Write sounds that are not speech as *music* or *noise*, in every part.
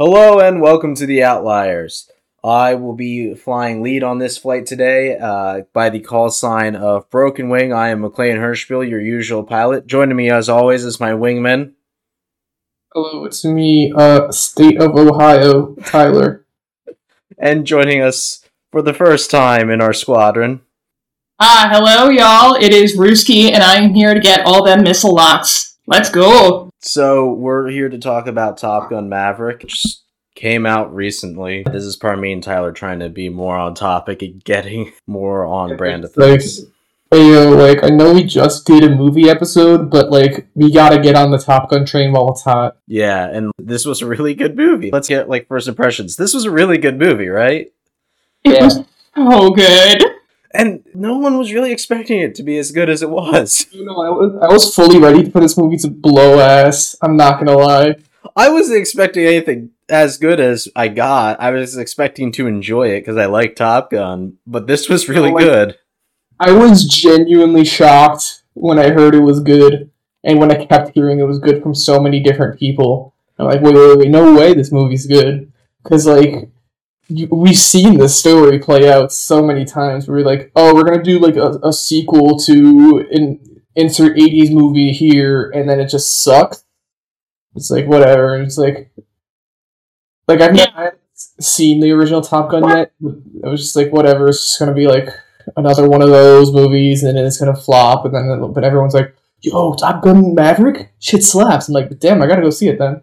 Hello and welcome to the Outliers. I will be flying lead on this flight today uh, by the call sign of Broken Wing. I am McLain Hirschbill, your usual pilot. Joining me, as always, is my wingman. Hello, it's me, uh, State of Ohio, Tyler. And joining us for the first time in our squadron. Ah, hello, y'all. It is Ruski, and I am here to get all them missile locks. Let's go. So, we're here to talk about Top Gun Maverick. It just came out recently. This is part of me and Tyler trying to be more on topic and getting *laughs* more on brand of Like, things. hey, yo, like, I know we just did a movie episode, but, like, we gotta get on the Top Gun train while it's hot. Yeah, and this was a really good movie. Let's get like first impressions. This was a really good movie, right? It Yeah. was *laughs* so good. And no one was really expecting it to be as good as it was. *laughs* You know, I was, I was fully ready for this movie to blow ass. I'm not gonna lie. I wasn't expecting anything as good as I got. I was expecting to enjoy it because I like Top Gun, but this was really Oh, like- good. I was genuinely shocked when I heard it was good, and when I kept hearing it was good from so many different people. I'm like, wait, wait, wait, no way this movie's good. Because, like, we've seen this story play out so many times where we're like, oh, we're gonna do, like, a, a sequel to an insert 80s movie here, and then it just sucks. It's like, whatever. It's like, like, I've Yeah. not seen the original Top Gun yet. I was just like, whatever, it's just gonna be like another one of those movies, and then it's gonna flop, and then but everyone's like, "Yo, Top Gun Maverick, shit slaps." I'm like, "Damn, I gotta go see it then."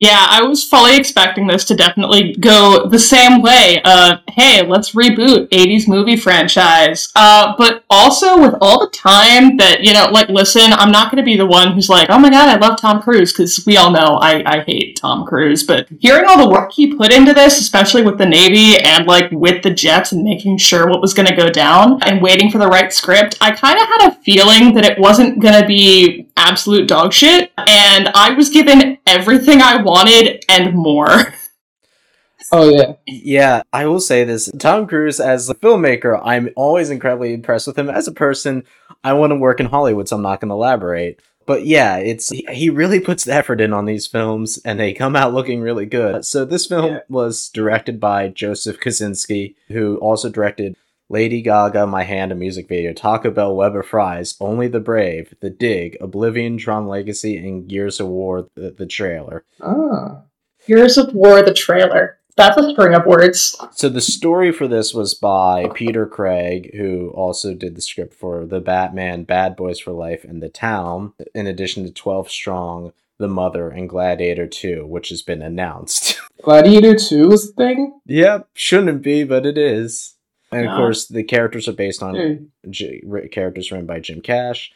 Yeah, I was fully expecting this to definitely go the same way. of, hey, let's reboot 80s movie franchise. Uh, but also with all the time that, you know, like, listen, I'm not going to be the one who's like, oh my god, I love Tom Cruise, because we all know I, I hate Tom Cruise. But hearing all the work he put into this, especially with the Navy and, like, with the jets and making sure what was going to go down and waiting for the right script, I kind of had a feeling that it wasn't going to be absolute dog shit. And I was given everything I wanted and more. *laughs* Oh yeah, Yeah, I will say this. Tom Cruise, as a filmmaker, I'm always incredibly impressed with him. As a person, I want to work in Hollywood, so I'm not going to elaborate. But yeah, it's he- he really puts the effort in on these films, and they come out looking really good. So this film Yeah. was directed by Joseph Kosinski, who also directed Lady Gaga, My Hand, a music video, Taco Bell, Weber Fries, Only the Brave, The Dig, Oblivion, Tron Legacy, and Gears of War, the, the trailer. ah, Years of War, the trailer. That's a string of words. So the story for this was by Peter Craig, who also did the script for The Batman, Bad Boys for Life, and The Town, in addition to 12 Strong, The Mother, and Gladiator 2, which has been announced. *laughs* Gladiator Two is a thing. yep, shouldn't be, but it is. And of Yeah. course, the characters are based on Hey, J- characters written by Jim Cash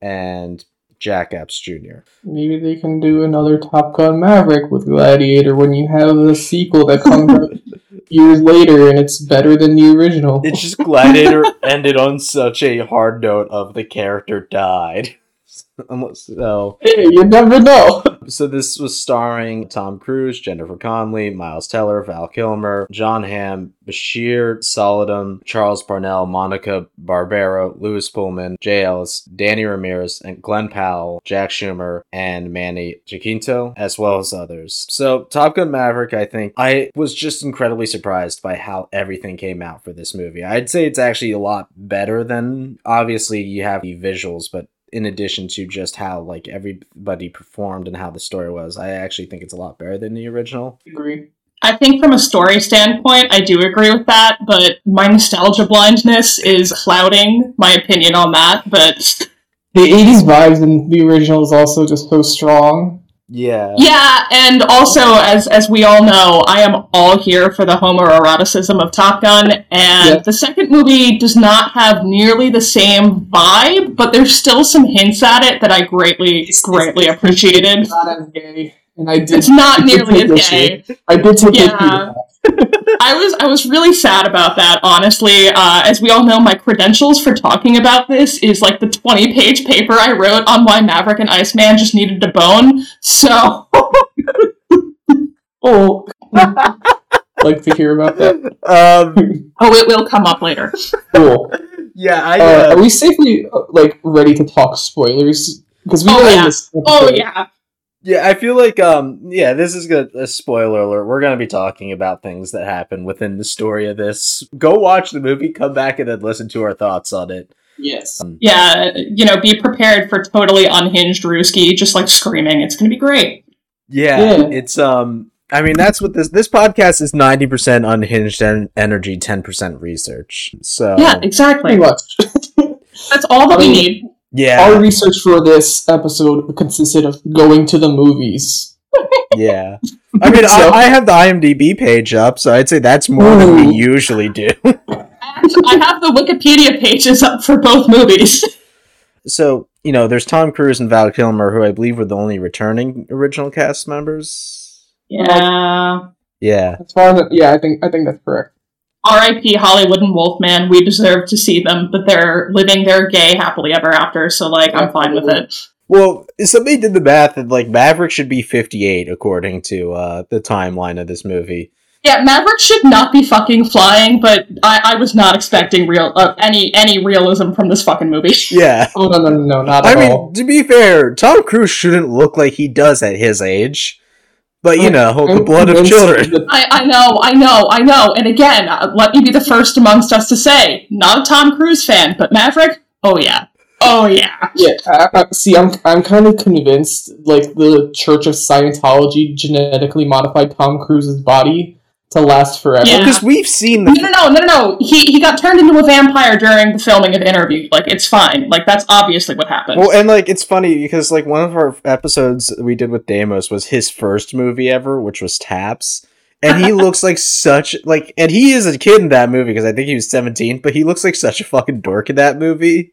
and Jack Epps Jr. maybe they can do another Top Gun Maverick with Gladiator when you have a sequel that comes out *laughs* years later and it's better than the original. It's just Gladiator ended on such a hard note of the character died. *laughs* So. hey, you never know. *laughs* So this was starring Tom Cruise, Jennifer Connelly, Miles Teller, Val Kilmer, Jon Hamm, Bashir Salahuddin, Charles Parnell, Monica Barbaro, Lewis Pullman, Jay Ellis, Danny Ramirez, and Glen Powell, Jack Schumer, and Manny Jacinto, as well as others. So Top Gun Maverick, I think I was just incredibly surprised by how everything came out for this movie. I'd say it's actually a lot better than obviously you have the visuals, but in addition to just how like everybody performed and how the story was i actually think it's a lot better than the original agree. I think from a story standpoint, I do agree with that, but my nostalgia blindness is clouding my opinion on that. But The '80s vibes in the original is also just so strong. Yeah yeah, and also as as we all know, I am all here for the homoeroticism of Top Gun, and Yeah. the second movie does not have nearly the same vibe, but there's still some hints at it that I greatly greatly appreciated. Not as gay, and I did. It's not I did nearly take as gay. I did take issue. Yeah. With that. I was I was really sad about that, honestly. Uh, as we all know, my credentials for talking about this is like the 20 page paper I wrote on why Maverick and Iceman just needed to bone. So *laughs* Oh, like to hear about that. um *laughs* oh it will come up later. Cool. yeah i Uh, uh, are we safely uh, like ready to talk spoilers? Because we Oh, yeah. this. Oh yeah. Yeah, I feel like um yeah, this is good a spoiler alert. We're gonna be talking about things that happen within the story of this. Go watch the movie, come back and then listen to our thoughts on it. Yes. Yeah, you know, be prepared for totally unhinged Ruski, just like screaming. It's gonna be great. Yeah, Yeah. it's um I mean that's what this this podcast is 90% unhinged en- energy, 10% research. So Yeah, exactly. That's all that we need. Yeah. Our research for this episode consisted of going to the movies. *laughs* Yeah. *laughs* I mean, So- I, I have the IMDb page up, so I'd say that's more than we usually do. *laughs* I have the Wikipedia pages up for both movies. so, you know, there's Tom Cruise and Val Kilmer, who I believe were the only returning original cast members. Yeah. Yeah. As far as yeah, I think I think that's correct. R.I.P. Hollywood and Wolfman. We deserve to see them, but they're living their gay happily ever after. So, like, I'm fine with it. Well, somebody did the math, and like Maverick should be 58 according to uh, the timeline of this movie. Yeah, Maverick should not be fucking flying, but I, I was not expecting real uh, any any realism from this fucking movie. *laughs* Yeah. Oh no no no no not I at I mean, all. to be fair, Tom Cruise shouldn't look like he does at his age. But, you I'm- know, the blood of children. *laughs* I, I know, I know, I know. And again, uh, let me be the first amongst us to say, not a Tom Cruise fan, but Maverick, oh yeah. Oh yeah. Yeah, I, I, see, I'm I'm kind of convinced like the Church of Scientology genetically modified Tom Cruise's body to last forever. Yeah. Because we've seen No, the. no, no, no, no, no. He, he got turned into a vampire during the filming of Interview. Like, it's fine. Like, that's obviously what happened. Well, and like it's funny because like one of our episodes we did with Damos was his first movie ever, which was Taps, and he *laughs* looks like such like, and he is a kid in that movie because I think he was seventeen, but he looks like such a fucking dork in that movie.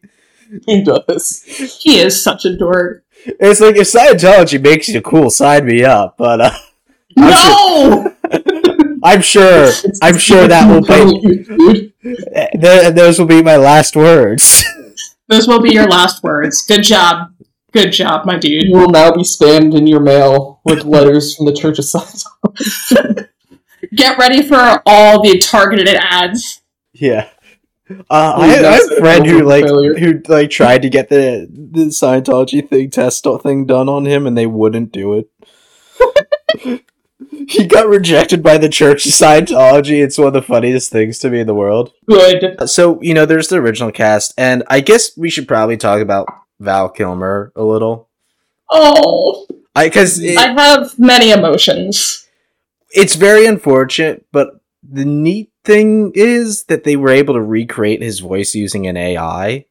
He does. he is such a dork. It's like if Scientology makes you cool, sign me up. But uh, I'm No! I'm sure, I'm sure that will be *laughs* Dude, those will be my last words. *laughs* Those will be your last words. Good job. Good job, my dude. you will now be spammed in your mail with letters from the Church of Scientology. *laughs* Get ready for all the targeted ads. Yeah. Uh, I, I have a friend who like failure. who like tried to get the the Scientology thing test thing done on him, and they wouldn't do it. He got rejected by the Church of Scientology. It's one of the funniest things to me in the world. Good. So you know, there's the original cast, and I guess we should probably talk about Val Kilmer a little. Oh, I because I have many emotions. it's very unfortunate, but the neat thing is that they were able to recreate his voice using an AI.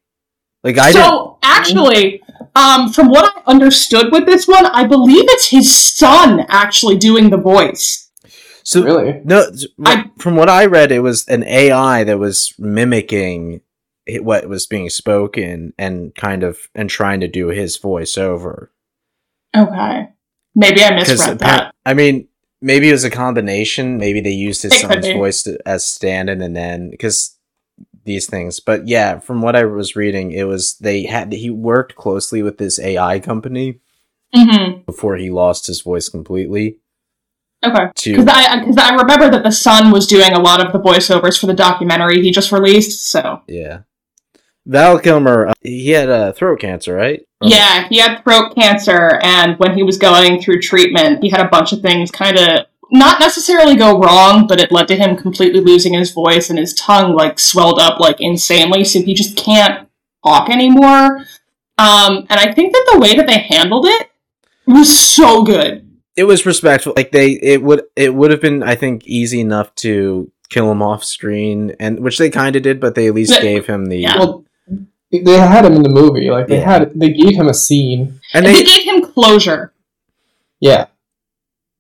Like I so actually, um, from what I understood with this one, I believe it's his son actually doing the voice. So really? no, I- from what I read, it was an AI that was mimicking what was being spoken and kind of and trying to do his voice over. Okay, maybe I misread that. I mean, maybe it was a combination. Maybe they used his It son's voice to, as stand-in, and then because these things. But yeah, from what I was reading, it was they had he worked closely with this AI company hmm before he lost his voice completely. Okay. Because I, because I remember that the son was doing a lot of the voiceovers for the documentary he just released. So yeah, Val Kilmer, uh, he had uh, throat cancer, right? Yeah, he had throat cancer, and when he was going through treatment, he had a bunch of things kind of not necessarily go wrong, but it led to him completely losing his voice, and his tongue like swelled up like insanely, so he just can't talk anymore. Um, and I think that the way that they handled it was so good. it was respectful. Like they, it would, it would have been, I think, easy enough to kill him off screen, and which they kind of did, but they at least Yeah. gave him the. Yeah. Well, they had him in the movie. Like they Yeah. had, they gave him a scene. And they they, gave him closure. Yeah,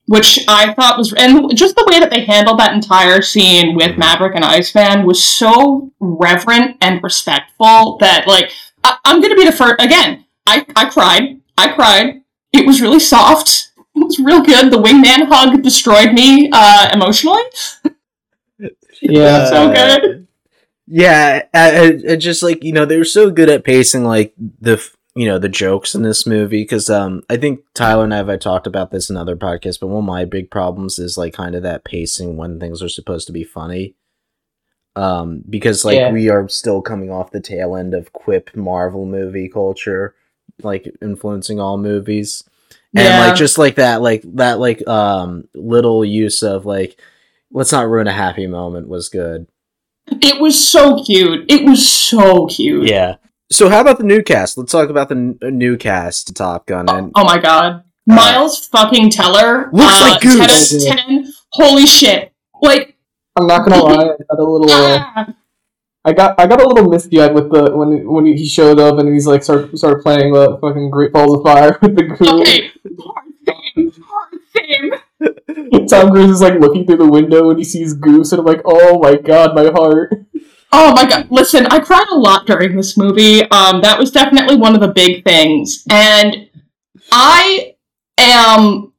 which I thought was, and just the way that they handled that entire scene with Maverick and Ice Iceman was so reverent and respectful that, like, I- I'm gonna be the first again. I I cried. I cried. It was really soft. It was real good. The wingman hug destroyed me uh, emotionally. yeah. *laughs* So good. Yeah, uh, uh, just like you know, they were so good at pacing like the f- you know the jokes in this movie because um I think Tyler and I have I talked about this in other podcasts, but one of my big problems is like kind of that pacing when things are supposed to be funny. Um, because like Yeah. we are still coming off the tail end of quip Marvel movie culture, like influencing all movies, and Yeah. like just like that like that like um little use of like let's not ruin a happy moment was good It was so cute. It was so cute. yeah so how about the new cast let's talk about the n- new cast to top gun and Oh my god. Miles fucking Teller. Looks uh, like Goose. 10 10. Holy shit. Like, I'm not gonna lie, I got a little. Uh, ah, I got I got a little misty eyed with the when when he showed up and he's like start started playing the fucking Great Balls of Fire *laughs* with the goo. okay. Hard theme. Hard theme. Tom Cruise is like looking through the window and he sees Goose and I'm like, oh my god, my heart. Oh my god. Listen, I cried a lot during this movie. Um, that was definitely one of the big things. And I am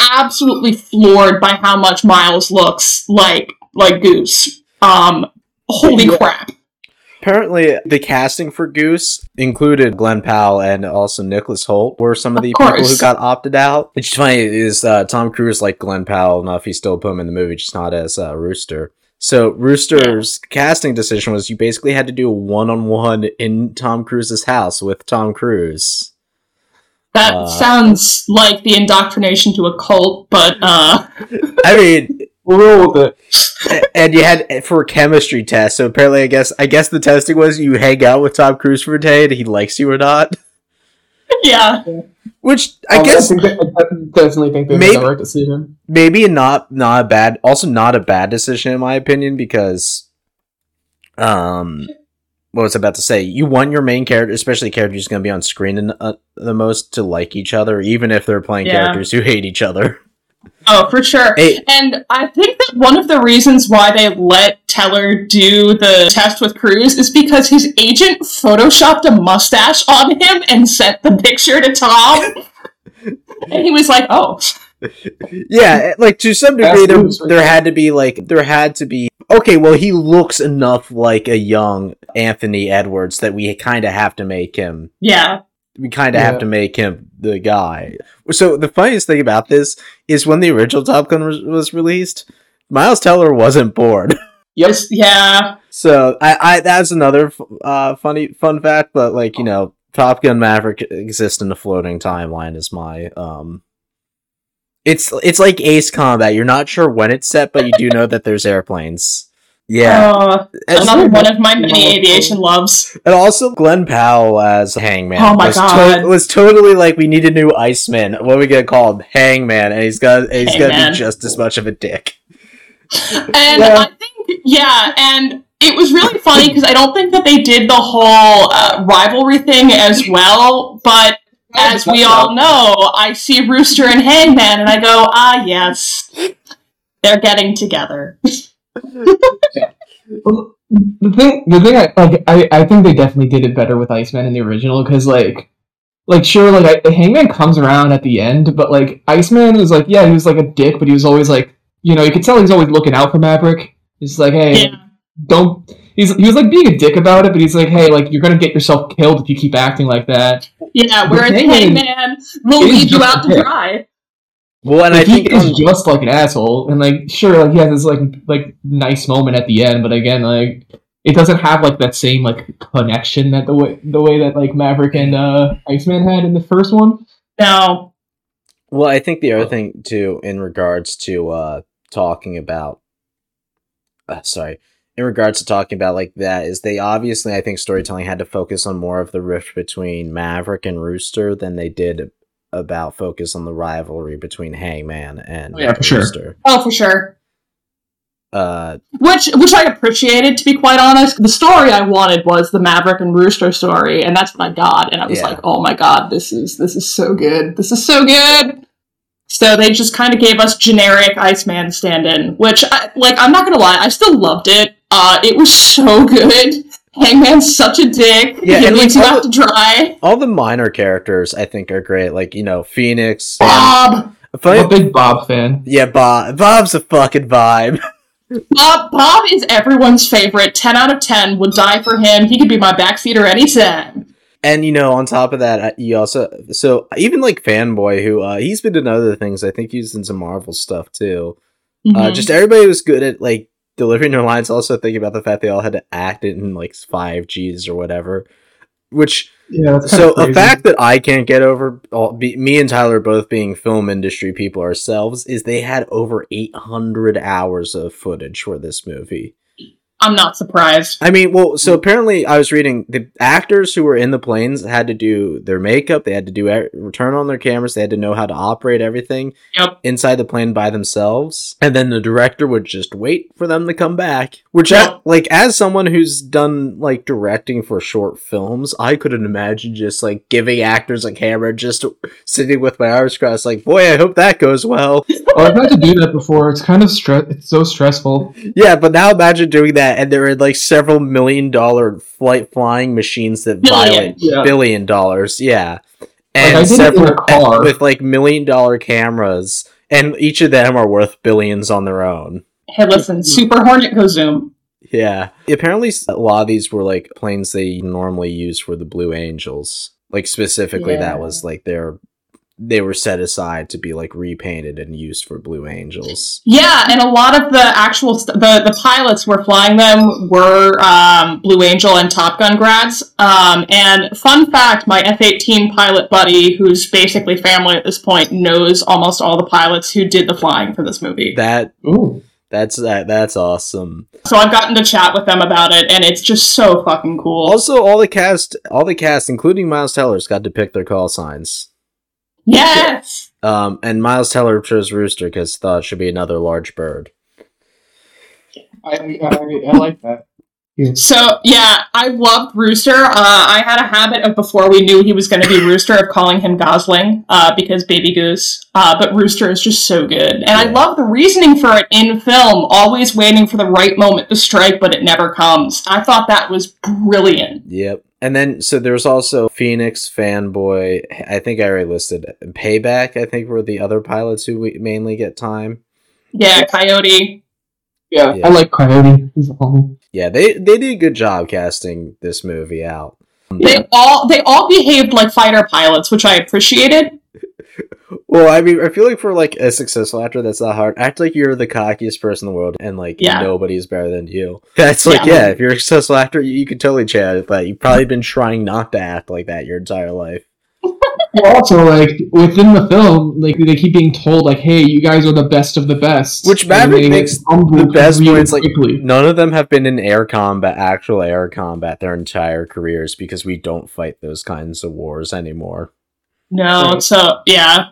absolutely floored by how much Miles looks like like Goose. Um, holy Yeah. crap. apparently the casting for goose included glen powell and also nicholas hoult were some of the Of people who got opted out which is funny is uh, tom cruise like glen powell enough he still put him in the movie just not as uh, rooster so rooster's casting decision was you basically had to do a one-on-one in tom cruise's house with tom cruise That Uh, sounds like the indoctrination to a cult, but uh *laughs* i mean We'll roll with it. And you had for a chemistry test. So apparently, I guess I guess the testing was you hang out with Tom Cruise for a day and he likes you or not. yeah. Which I Um, guess I, think that, I definitely think they made Maybe- the right decision. maybe not not a bad, also not a bad decision in my opinion because, um, what was I about to say? You want your main character, especially characters going to be on screen in, uh, the most, to like each other, even if they're playing Yeah. characters who hate each other. *laughs* Oh, for sure. Hey, And I think that one of the reasons why they let Teller do the test with Cruise is because his agent photoshopped a mustache on him and sent the picture to Tom. *laughs* and he was like, "Oh, yeah, like to some degree, Fast there, moves right there there. had to be like there had to be okay. Well, he looks enough like a young Anthony Edwards that we kind of have to make him. yeah, We kind of have to make him the guy. So the funniest thing about this is when the original Top Gun was, was released, Miles Teller wasn't born. *laughs* Yep. yeah." So I, I that's another uh, funny fun fact. But like you know, Top Gun Maverick exists in a floating timeline. Is my um. It's it's like Ace Combat. You're not sure when it's set, but you do know that there's airplanes. Yeah, Uh, another one of my many aviation loves. and also Glen Powell as Hangman. Oh my was God. was totally like we need a new Iceman. What are we gonna call him? Hangman, and he's got he's gonna be just as much of a dick. *laughs* And. I think, yeah, and it was really funny because I don't think that they did the whole uh, rivalry thing as well. But as we all know, I see Rooster and Hangman, and I go, ah, yes, they're getting together. *laughs* Well, the thing, the thing, I like, I, I think they definitely did it better with Iceman in the original because, like, like sure, like I, Hangman comes around at the end, but like Iceman was like, yeah, he was like a dick, but he was always like, you know, you could tell he's always looking out for Maverick. He's like, hey, Yeah. don't. He's he was like being a dick about it, but he's like, hey, like you're gonna get yourself killed if you keep acting like that. Yeah, whereas Hangman Hangman will is lead you out to dry. Well, and Like, I he think is on- just like an asshole, and like sure, like he has this like like nice moment at the end, but again, like it doesn't have like that same like connection that the way the way that like Maverick and uh Iceman had in the first one. Now, Well, I think the other thing too, in regards to uh talking about, uh, sorry, in regards to talking about like that, is they obviously I think storytelling had to focus on more of the rift between Maverick and Rooster than they did about focus on the rivalry between Hangman and Oh, yeah, for sure. Rooster. Oh, for sure. Uh, Which, which I appreciated, to be quite honest. The story I wanted was the Maverick and Rooster story, and that's what I got. And I was Yeah. like, "Oh my god, this is this is so good. This is so good." So they just kind of gave us generic Iceman stand-in, which, I, like, I'm not gonna lie, I still loved it. Uh, it was so *laughs* good. Hangman's such a dick. Yeah, he and, leaves like, you all out to dry. all the minor characters I think are great, like you know Phoenix. Bob, I'm a big Bob fan. yeah, Bob. Bob's a fucking vibe. *laughs* Bob, Bob is everyone's favorite. Ten out of ten would die for him. He could be my backseater anytime. And you know, on top of that, uh, you also so even like fanboy who uh he's been in other things. I think he's in some Marvel stuff too. Uh, Mhm. just everybody was good at like delivering their lines. Also, think about the fact they all had to act it in like five Gs or whatever, which Yeah, So a fact that I can't get over, all, be, me and Tyler both being film industry people ourselves, is they had over 800 hours of footage for this movie. I'm not surprised. I mean, well, so apparently I was reading the actors who were in the planes had to do their makeup, they had to do e- turn on their cameras, they had to know how to operate everything Yep. inside the plane by themselves, and then the director would just wait for them to come back. Which, Yep. I, like, as someone who's done like directing for short films, I couldn't imagine just like giving actors a camera, just sitting with my arms crossed, like, boy, I hope that goes well. Oh, I've had to do that before. It's kind of stress. It's so stressful. Yeah, but now imagine doing that, and there are like several million dollar flight flying machines that Billion. violate Yeah. billion dollars. Yeah, and did it in several a car. with like million dollar cameras, and each of them are worth billions on their own. Hey, listen, mm-hmm. Super Hornet go zoom. Yeah, apparently a lot of these were like planes they normally use for the Blue Angels. Like specifically, Yeah. that was like their they were set aside to be like repainted and used for Blue Angels. Yeah, and a lot of the actual st- the the pilots were flying them were um, Blue Angel and Top Gun grads. Um, and fun fact, my F-18 pilot buddy, who's basically family at this point, knows almost all the pilots who did the flying for this movie. That Ooh. that's that that's awesome. So I've gotten to chat with them about it, and it's just so fucking cool. Also, all the cast, all the cast, including Miles Teller's, got to pick their call signs. Yes. Um, and Miles Teller chose rooster because thought it should be another large bird. I, I, I like that. So yeah, I loved Rooster. Uh, I had a habit of before we knew he was going to be Rooster of calling him Gosling uh, because Baby Goose. Uh, but Rooster is just so good, and I love the reasoning for it in film. Always waiting for the right moment to strike, but it never comes. I thought that was brilliant. Yep. And then, so there was also Phoenix, Fanboy. I think I already listed Payback. I think were the other pilots who we mainly get time. Yeah, Coyote. Yeah, Yeah. I like Coyote. He's a homie. Yeah, they they did a good job casting this movie out. They all they all behaved like fighter pilots, which I appreciated. Well, I mean, I feel like for like a successful actor, that's not hard. Act like you're the cockiest person in the world, and like Yeah. nobody's better than you. *laughs* That's like, Yeah. yeah, if you're a successful actor, you, you could totally chat, but you've probably been trying not to act like that your entire life. *laughs* Well, also, like within the film, like they keep being told, like, "Hey, you guys are the best of the best." Which And Maverick makes the best points, like- quickly. None of them have been in air combat, actual air combat, their entire careers because we don't fight those kinds of wars anymore. No, Right. so yeah,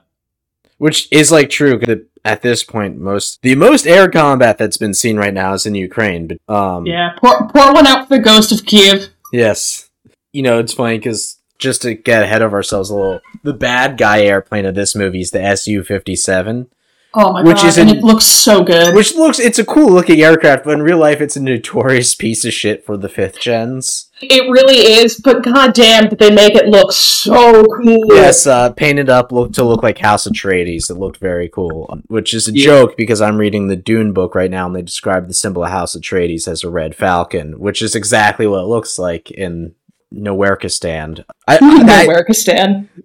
Which is like true. the- At this point, most the most air combat that's been seen right now is in Ukraine. But um, yeah. Pour pour one out for the Ghost of Kiev. Yes. You know, it's funny because just to get ahead of ourselves a little, the bad guy airplane of this movie is the Su 57, Oh my Which god, is and it looks so good. which looks, it's a cool looking aircraft, but in real life, it's a notorious piece of shit for the fifth gens. It really is, but goddamn, did they make it look so cool? Yes, uh, painted up look to look like House Atreides. It looked very cool, um, which is a Yeah. joke because I'm reading the Dune book right now, and they describe the symbol of House Atreides as a red falcon, which is exactly what it looks like in Nowherekistan. I, I,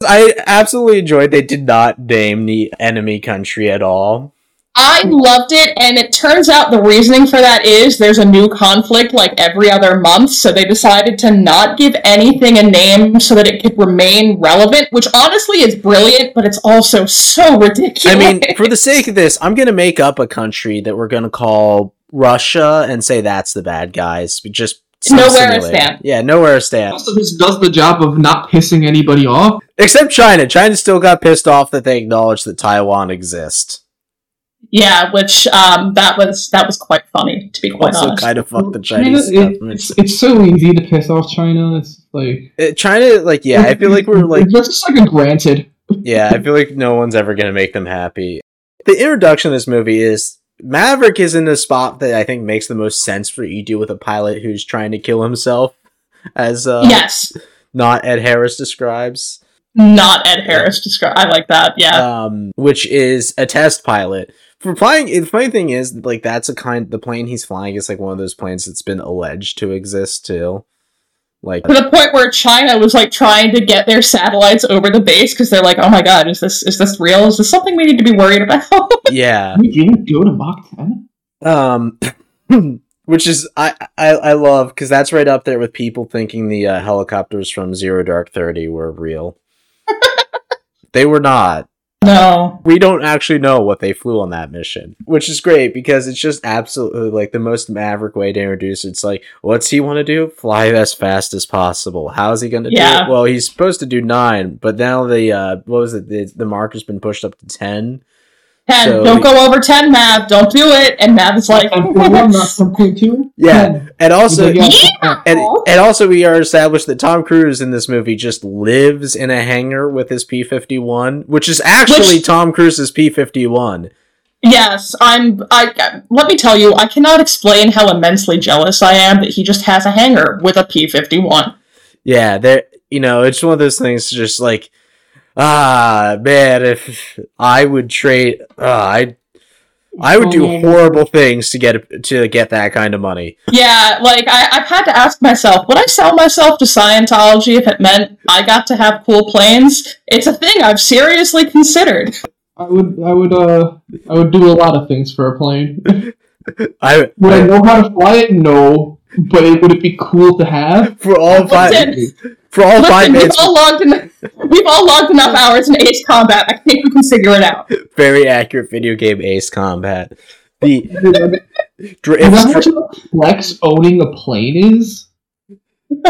I absolutely enjoyed they did not name the enemy country at all. I loved it, and it turns out the reasoning for that is there's a new conflict like every other month, so they decided to not give anything a name so that it could remain relevant, which honestly is brilliant, but it's also so ridiculous. I mean, for the sake of this, I'm going to make up a country that we're going to call Russia and say that's the bad guys. but Just Nowhere simulate stand. Yeah, nowhere stand. Also, this does the job of not pissing anybody off. Except China. China still got pissed off that they acknowledged that Taiwan exists. Yeah, which um, that was that was quite funny to be quite Also, honest. kind of fuck the China, Chinese it- it's, it's so easy to piss off China. It's like Uh, China, like, yeah, I feel like we're like that's just like a granted. Yeah, I feel like no one's ever going to make them happy. The introduction of this movie is Maverick is in the spot that I think makes the most sense for you do with a pilot who's trying to kill himself, as uh, yes, not Ed Harris describes, not Ed Harris described. I like that. Yeah, um, which is a test pilot. For flying, the funny thing is, like, that's a kind, the plane he's flying is like one of those planes that's been alleged to exist too. Like, to the point where China was like trying to get their satellites over the base because they're like, "Oh my god, is this is this real? Is this something we need to be worried about?" *laughs* yeah. You didn't go to Mach 10? Um, *clears throat* which is I I, I love because that's right up there with people thinking the uh, helicopters from Zero Dark Thirty were real. *laughs* they were not. No. We don't actually know what they flew on that mission, which is great because it's just absolutely like the most maverick way to introduce. it. It's like, what's he want to do? Fly as fast as possible. How's he going to do it? Well, he's supposed to do nine, but now the uh, what was it? The, the mark has been pushed up to ten. 10. So- Don't go over 10, Mav. Don't do it. And Mav is like, Ten point one, not ten point two. Yeah, and also Yeah. and and also we are established that Tom Cruise in this movie just lives in a hangar with his P fifty one, which is actually Which- Tom Cruise's P fifty one. Yes, I'm. I let me tell you, I cannot explain how immensely jealous I am that he just has a hangar with a P51. Yeah, there. You know, it's one of those things. Just like, ah, man, if I would trade, uh, I, I would do horrible things to get to get that kind of money. Yeah, like I, I've had to ask myself, would I sell myself to Scientology if it meant I got to have cool planes? It's a thing I've seriously considered. I would, I would, uh, I would do a lot of things for a plane. *laughs* I, Would I I know how to fly it? No. But it, would it be cool to have? for all five Listen, for all five listen we've minutes. all logged en- we've all logged enough hours in Ace Combat. I think we can figure it out. Very accurate video game Ace Combat. The *laughs* dr- You know how if, much of a flex owning a plane is? *laughs*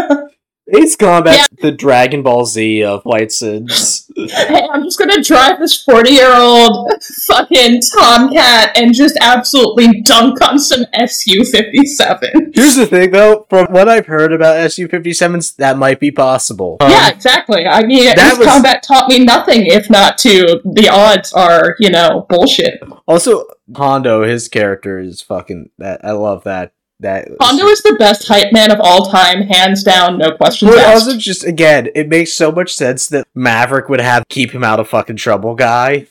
Ace Combat, Yeah. the Dragon Ball Z of White Sims. Hey, I'm just gonna drive this 40 year old fucking Tomcat and just absolutely dunk on some SU 57. Here's the thing, though. From what I've heard about SU-57s, that might be possible. Um, yeah, exactly. I mean, Ace was- Combat taught me nothing if not to the odds are, you know, bullshit. Also, Hondo, his character is fucking. That I love that. That Hondo is the best hype man of all time, hands down, no questions But asked. also, just again, it makes so much sense that Maverick would have keep him out of fucking trouble, guy.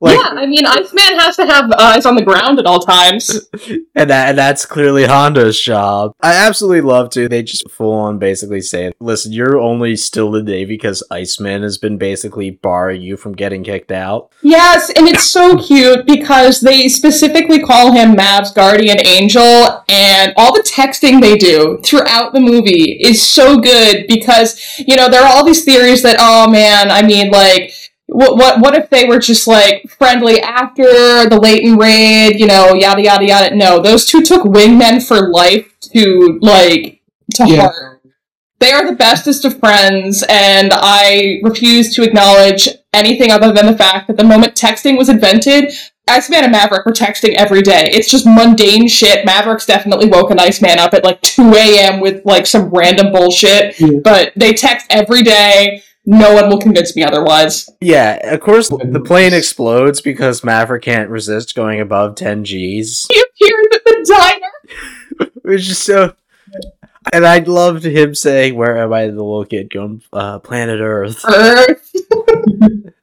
Like, yeah, I mean, Iceman has to have eyes on the ground at all times. *laughs* and that and that's clearly Hondo's job. I absolutely love to. They just full on basically say, "Listen, you're only still in the Navy because Iceman has been basically barring you from getting kicked out." Yes, and it's so cute because they specifically call him Mav's guardian angel, and all the texting they do throughout the movie is so good because you know there are all these theories that oh man, I mean like. What, what what if they were just like friendly after the Leighton raid, you know, yada yada yada? No, those two took wingmen for life to like to Yeah. heart. They are the bestest of friends, and I refuse to acknowledge anything other than the fact that the moment texting was invented, Iceman and Maverick were texting every day. It's just mundane shit. Maverick's definitely woke woken Iceman up at like 2 a.m. with like some random bullshit, Yeah. but they text every day. No one will convince me otherwise. Yeah, of course, the plane explodes because Maverick can't resist going above 10 Gs. He appears at the diner. Which is so. And I loved him saying, "Where am I, the little kid going? Uh, planet Earth." Earth. *laughs*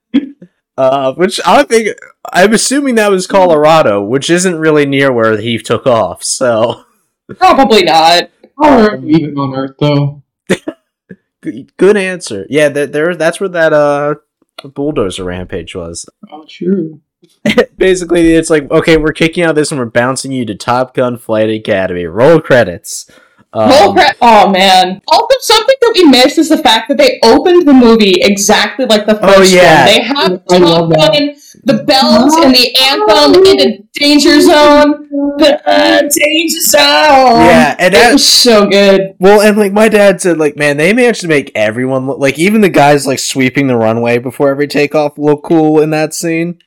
Uh, which I think I'm assuming that was Colorado, which isn't really near where he took off. So Probably not. Or even on Earth, though. Good, answer. Yeah, there, there. That's where that uh bulldozer rampage was. Oh, true. *laughs* Basically, it's like, okay, we're kicking out this and we're bouncing you to Top Gun Flight Academy. Roll credits. Um, oh man. Also, something that we missed is the fact that they opened the movie exactly like the first Oh, yeah. one. They have I Top. Gun, the bells and the anthem in the danger zone. The uh, danger zone. Yeah, and it that, was so good. Well, and like my dad said, like man, they managed to make everyone look like even the guys like sweeping the runway before every takeoff look cool in that scene.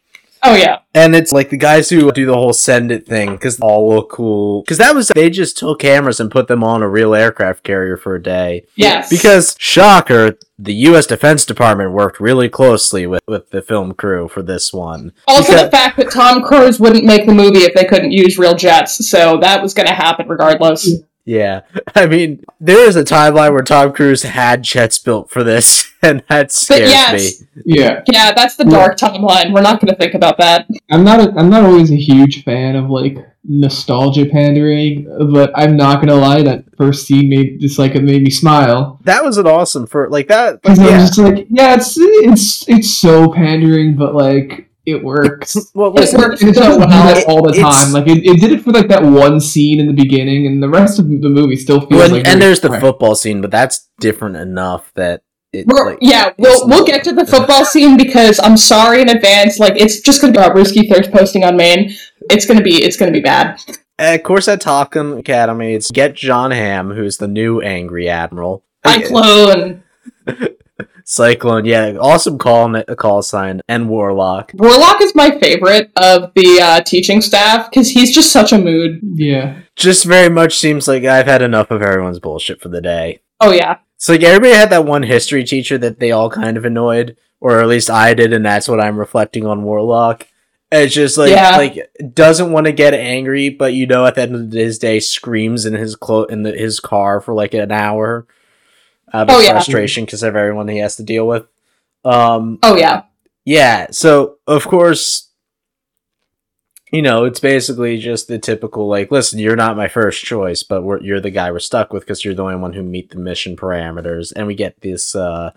Oh yeah. And it's like the guys who do the whole send it thing because all look cool. Because that was they just took cameras and put them on a real aircraft carrier for a day. Yes. Because shocker, the U.S. Defense Department worked really closely with with the film crew for this one. also because- the fact that Tom Cruise wouldn't make the movie if they couldn't use real jets, so that was going to happen regardless. Yeah, *laughs* I mean, there is a timeline where Tom Cruise had jets built for this, *laughs* and that scares yes. me. Yeah. Yeah, that's the dark timeline. We're not going to think about that. I'm not a, I'm not always a huge fan of like nostalgia pandering, but I'm not gonna lie, that first scene made just like it made me smile. That was an awesome for like that. But Because I was yeah, just like, yeah, it's it's it's so pandering, but like it works. *laughs* Well, It works And it doesn't well. that all the It's- time. Like it, it did it for like that one scene in the beginning, and the rest of the movie still feels well, like. and there's the fresh. football scene, but that's different enough that it. We're, like, yeah, we'll we'll get to the football scene because I'm sorry in advance. Like it's just gonna be about Risky Thirst posting on Maine. It's gonna be it's gonna be bad. Of course, at Talcum Academy, it's get Jon Hamm, who's the new angry admiral. Cyclone. *laughs* Cyclone, yeah, awesome call a call sign, and Warlock. Warlock is my favorite of the uh, teaching staff because he's just such a mood. Yeah, Just very much seems like I've had enough of everyone's bullshit for the day. Oh yeah, It's like everybody had that one history teacher that they all kind of annoyed, or at least I did, and that's what I'm reflecting on Warlock. It's just like Yeah. like doesn't want to get angry, but you know at the end of his day screams in his clo- in the, his car for like an hour out of Oh, frustration because of everyone he has to deal with. Um, oh yeah. yeah, so of course, you know, it's basically just the typical like, listen, you're not my first choice, but we're, you're the guy we're stuck with because you're the only one who meet the mission parameters, and we get this uh,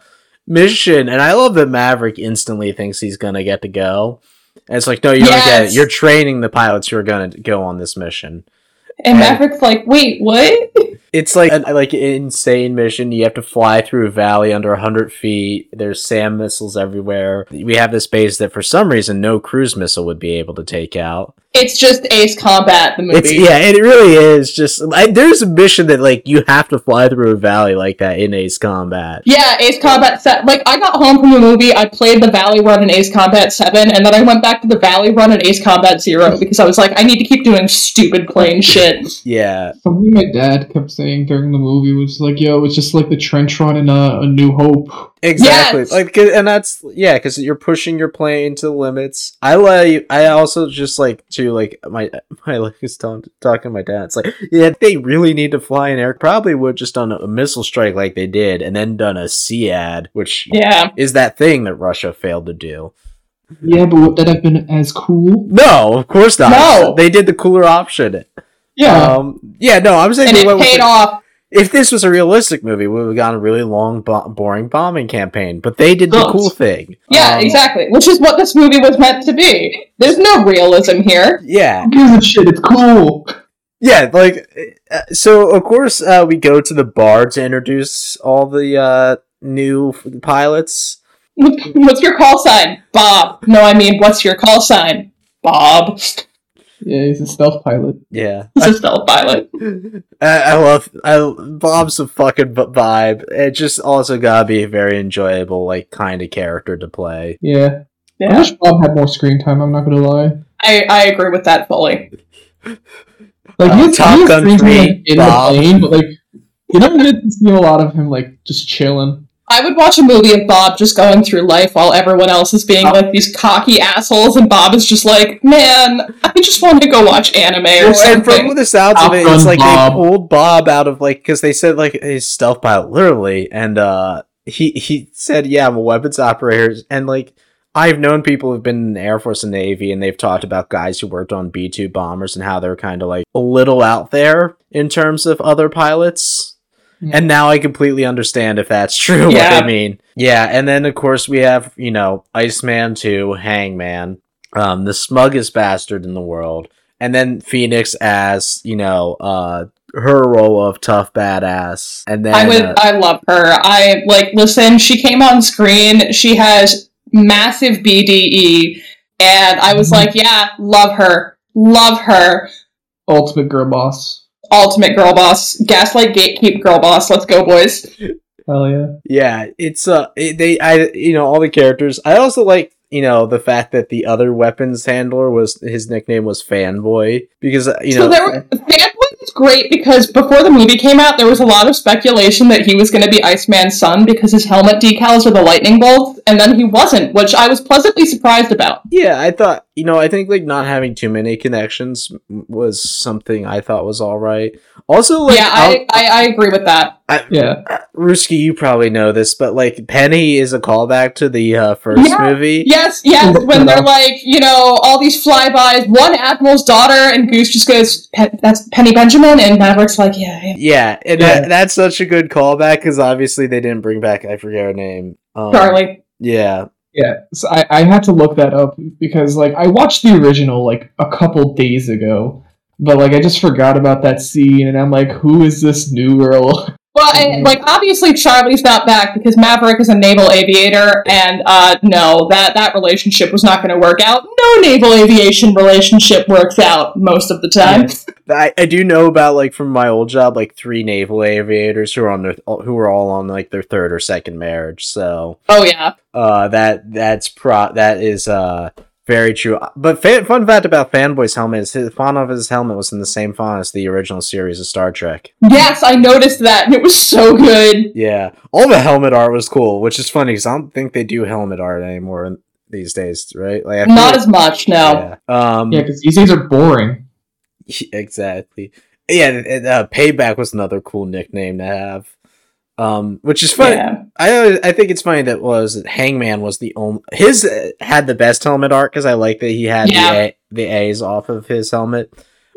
mission, and I love that Maverick instantly thinks he's gonna get to go. And it's like, no, you don't get it. Yes. You're training the pilots who are gonna go on this mission. And And- Maverick's like, wait, what? *laughs* It's like a, like an insane mission. You have to fly through a valley under hundred feet. There's SAM missiles everywhere. We have this base that, for some reason, no cruise missile would be able to take out. It's just Ace Combat, the movie. It's yeah, it really is. Just I, there's a mission that like you have to fly through a valley like that in Ace Combat. Yeah, Ace Combat set. Like, I got home from the movie, I played the Valley Run in Ace Combat 7, and then I went back to the Valley Run in Ace Combat 0 because I was like, I need to keep doing stupid plane *laughs* shit. Yeah, something my dad kept saying during the movie was like, "Yo, it's just like the trench run in uh, A New Hope." exactly. Yes! Like, 'cause- and that's yeah, because you're pushing your plane to the limits. I like. I also just like to like my my like was telling talking to my dad. It's like yeah, they really need to fly in air. Probably would just done a missile strike like they did, and then done a SEAD, which Yeah. is that thing that Russia failed to do. Yeah, but would that have been as cool? No, of course not. No. they did the cooler option. Yeah, Um, yeah, no, I'm saying And it paid the- off. If this was a realistic movie, we would have gotten a really long, bo- boring bombing campaign. But they did the cool thing. Yeah, Um, exactly. Which is what this movie was meant to be. There's no realism here. Yeah, who gives a shit? It's cool. yeah. Like, uh, so of course uh, we go to the bar to introduce all the uh, new pilots. *laughs* What's your call sign? Bob. No, I mean, what's your call sign? Bob. *laughs* Yeah, he's a stealth pilot. Yeah, *laughs* He's a stealth pilot. I, I love. I Bob's a fucking vibe. It just also gotta be a very enjoyable, like, kind of character to play. Yeah. I Yeah. wish Bob had more screen time. I'm not gonna lie. I, I agree with that fully. Like Uh, he has, Top he has Gun 3, in Bob. the plane, but like you don't get to see a lot of him like just chilling. I would watch a movie of Bob just going through life while everyone else is being like these cocky assholes, and Bob is just like, man, I just want to go watch anime or and from the sounds Top of it, it's like Bob. they pulled Bob out of like because they said like his stealth pilot literally, and uh he he said, "Yeah, I'm a weapons operator," and like I've known people who've been in the Air Force and Navy, and they've talked about guys who worked on B two bombers and how they're kind of like a little out there in terms of other pilots. And now I completely understand if that's *laughs* true. Yeah. What I mean, yeah. And then of course we have you know Iceman two, Hangman, um, the smuggest bastard in the world, and then Phoenix as you know uh her role of tough badass, and then I would, uh, I love her. I like listen. She came on screen. She has massive BDE, and I was like, yeah, love her, love her. Ultimate girl boss. Ultimate girl boss, gaslight gatekeep girl boss. Let's go, boys. Hell yeah. Yeah, it's uh it, they I you know all the characters. I also like you know the fact that the other weapons handler was his nickname was Fanboy because uh, you so know there, were, Fanboy was great because before the movie came out, there was a lot of speculation that he was going to be Iceman's son because his helmet decals are the lightning bolts, and then he wasn't, which I was pleasantly surprised about. yeah I thought you know I think like not having too many connections was something I thought was all right. Also like yeah, I, I, I agree with that. Yeah. Ruski, you probably know this, but like Penny is a callback to the uh, first Yeah. movie. Yes, yes, when they're like, you know, all these flybys, one admiral's daughter, and Goose just goes, "Pe- "That's Penny Benjamin," and Maverick's like, "Yeah, yeah." Yeah, and Yeah. That, that's such a good callback because obviously they didn't bring back I forget her name. Um, Charlie." Yeah, Yeah, so I, I had to look that up because like I watched the original like a couple days ago, but like I just forgot about that scene, and I'm like, who is this new girl? *laughs* Well, and, like obviously Charlie's not back because Maverick is a naval aviator, and uh, no, that that relationship was not going to work out. No naval aviation relationship works out most of the time. I, I do know about like from my old job like three naval aviators who are on their who are all on like their third or second marriage. So Oh yeah, uh that that's pro that is uh very true. But fa- fun fact about Fanboy's helmet is his font of his helmet was in the same font as the original series of Star Trek. yes, I noticed that, and it was so good. Yeah, all the helmet art was cool, which is funny because I don't think they do helmet art anymore in- these days, right? Like Not as much, no. yeah. Um, Yeah, because these things are boring. *laughs* exactly. Yeah, and, uh, payback was another cool nickname to have. Um, which is funny. Yeah. I always, I think it's funny that was that Hangman was the only his uh, had the best helmet art because I like that he had Yeah. the a, the A's off of his helmet,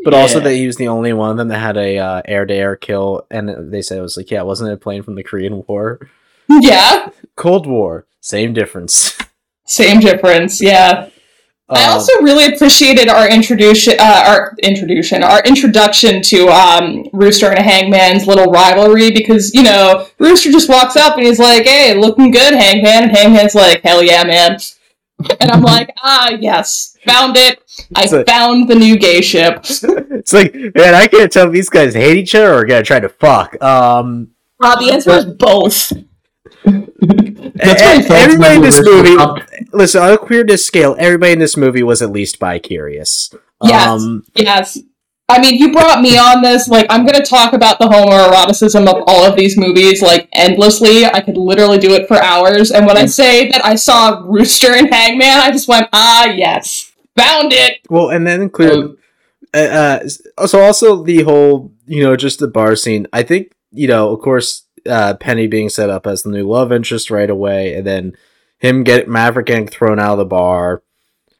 but also that he was the only one of them that had a uh, air to air kill, and they said it was like yeah, wasn't it a plane from the Korean War, Yeah, *laughs* Cold War, same difference. *laughs* same difference. Yeah. I Um, also really appreciated our introduction, uh, our introduction, our introduction to um, Rooster and Hangman's little rivalry because you know Rooster just walks up and he's like, "Hey, looking good, Hangman," and Hangman's like, "Hell yeah, man!" And I'm like, *laughs* "Ah, yes, found it. I found the new gay ship." *laughs* it's like man, I can't tell if these guys hate each other or are gonna try to fuck. Um, Uh, the answer is both. Everybody in this movie, up- listen, on a queerness scale, everybody in this movie was at least bi-curious. Yes. Um, Yes. I mean, you brought me on this. Like, I'm gonna talk about the homoeroticism of all of these movies, like, endlessly. I could literally do it for hours. And when I say that I saw Rooster and Hangman, I just went, ah, yes. Found it! well, and then clearly, uh, uh, so also the whole, you know, just the bar scene. I think, you know, of course, uh, Penny being set up as the new love interest right away, and then him get Maverick getting thrown out of the bar.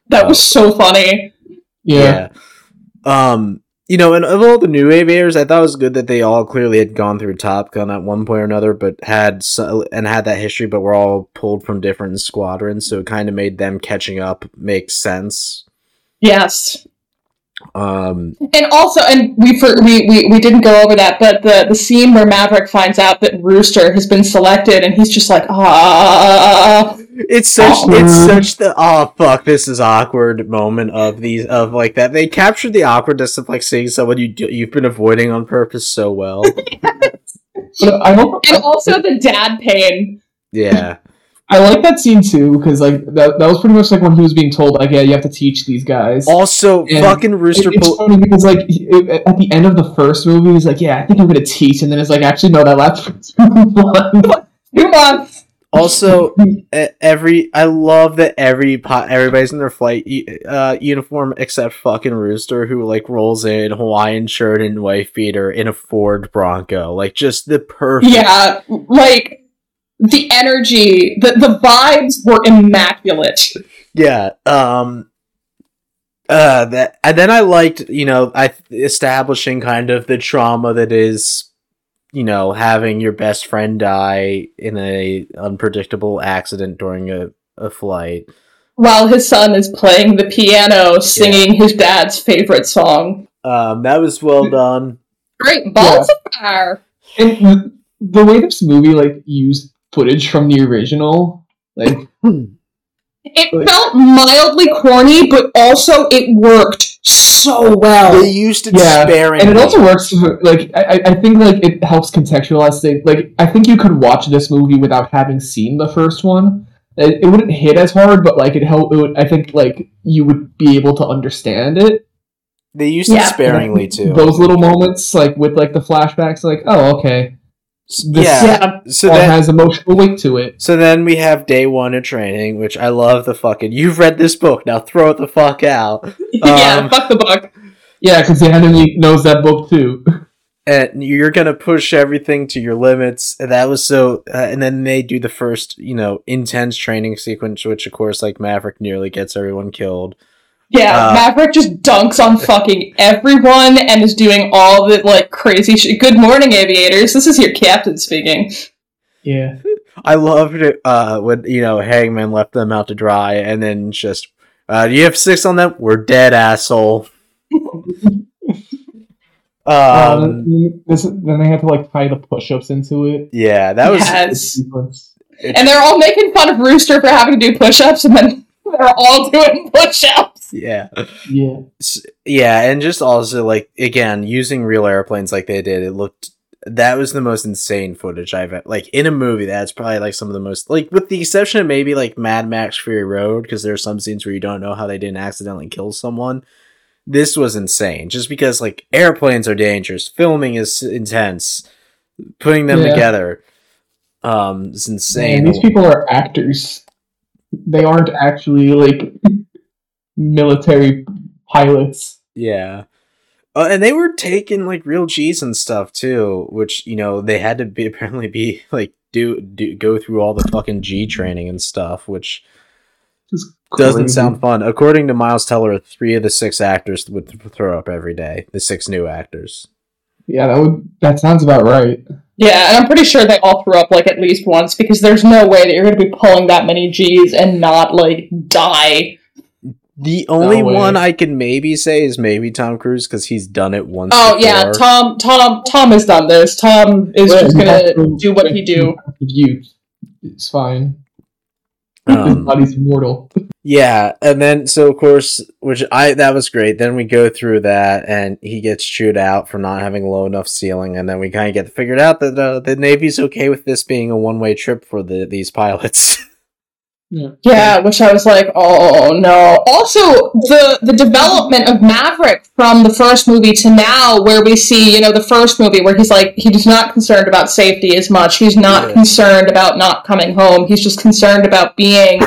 That was so funny. yeah. Um, you know, and of all the new aviators, I thought it was good that they all clearly had gone through Top Gun at one point or another, but had so, and had that history, but were all pulled from different squadrons, so it kind of made them catching up make sense. Yes. Um, And also, and we, for, we, we, we didn't go over that, but the, the scene where Maverick finds out that Rooster has been selected, and he's just like, ah. ah, ah, ah it's such Awkward. it's such the oh fuck this is awkward moment of these of like that they captured the awkwardness of like seeing someone you do, you've been avoiding on purpose so well. *laughs* But I hope And also the dad pain. yeah. I like that scene too because like that, that was pretty much like when he was being told like yeah you have to teach these guys. Also, And fucking It- Rooster it's pull. funny because like it- at the end of the first movie he's like yeah I think I'm gonna teach and then it's like actually no that lasts *laughs* for two months. Two months. Also, every I love that every po- everybody's in their flight uh, uniform except fucking Rooster, who like rolls in Hawaiian shirt and wife beater in a Ford Bronco, like just the perfect. Yeah, like the energy, the the vibes were immaculate. Yeah. Um. Uh. That and then I liked you know I establishing kind of the trauma that is you know having your best friend die in a unpredictable accident during a a flight. While his son is playing the piano, singing his dad's favorite song. Um. That was well done. Great balls of fire. And the, the way this movie like used footage from the original like It felt mildly corny, but also it worked so well. They used it Yeah, sparingly. and it also works for, like I, I- I think like it helps contextualize things like i think you could watch this movie without having seen the first one it, it wouldn't hit as hard but like it help it would, i think like you would be able to understand it They used Yeah. it sparingly too. those little moments like with like the flashbacks like oh okay this yeah. Yeah. So all then, has emotional weight to it so then we have day one of training, which I love the fucking. You've read this book now. Throw it the fuck out. *laughs* yeah, Um, fuck the book. yeah because the enemy knows that book too and you're gonna push everything to your limits. And that was so. Uh, and then they do the first, you know, intense training sequence, which of course, like Maverick, nearly gets everyone killed. Yeah, Uh, Maverick just dunks on fucking everyone and is doing all the like crazy shit. Good morning, aviators. This is your captain speaking. yeah *laughs* I loved it uh, when you know Hangman left them out to dry, and then just, uh, "Do you have six on them? We're dead, asshole." *laughs* um, Um, this, then they had to like tie the push-ups into it. yeah, that was Yes. Sequence. And they're all making fun of Rooster for having to do push-ups, and then *laughs* they're all doing push-ups. Yeah, Yeah. Yeah, and just also like again using real airplanes like they did, it looked that was the most insane footage I've like in a movie. That's probably like some of the most like with the exception of maybe like Mad Max Fury Road because there are some scenes where you don't know how they didn't accidentally kill someone. This was insane, just because like airplanes are dangerous, filming is intense, putting them Yeah. together, um, Man, insane. these people are actors. They aren't actually like military pilots. Yeah. Uh, and they were taking like real G's and stuff too, which you know they had to be *laughs* apparently be like do, do go through all the fucking G training and stuff, which Just doesn't sound fun. According to Miles Teller, three of the six actors would throw up every day. The six new actors. Yeah, that would that sounds about right. Yeah, and I'm pretty sure they all threw up like at least once because there's no way that you're going to be pulling that many G's and not like die. The only way. one I can maybe say is maybe Tom Cruise because he's done it once. Oh yeah. Tom, Tom, Tom has done this. Tom is Well, just gonna to- do what he do. You, it's fine. *laughs* His Um, body's immortal. Yeah, and then so of course, which I that was great. Then we go through that, and he gets chewed out for not having a low enough ceiling, and then we kind of get figured out that uh, the Navy's okay with this being a one way trip for the these pilots. *laughs* Yeah. Yeah, which I was like, oh no. Also, the the development of Maverick from the first movie to now, where we see, you know, the first movie where he's like, he's not concerned about safety as much. He's not Yeah. concerned about not coming home. He's just concerned about being,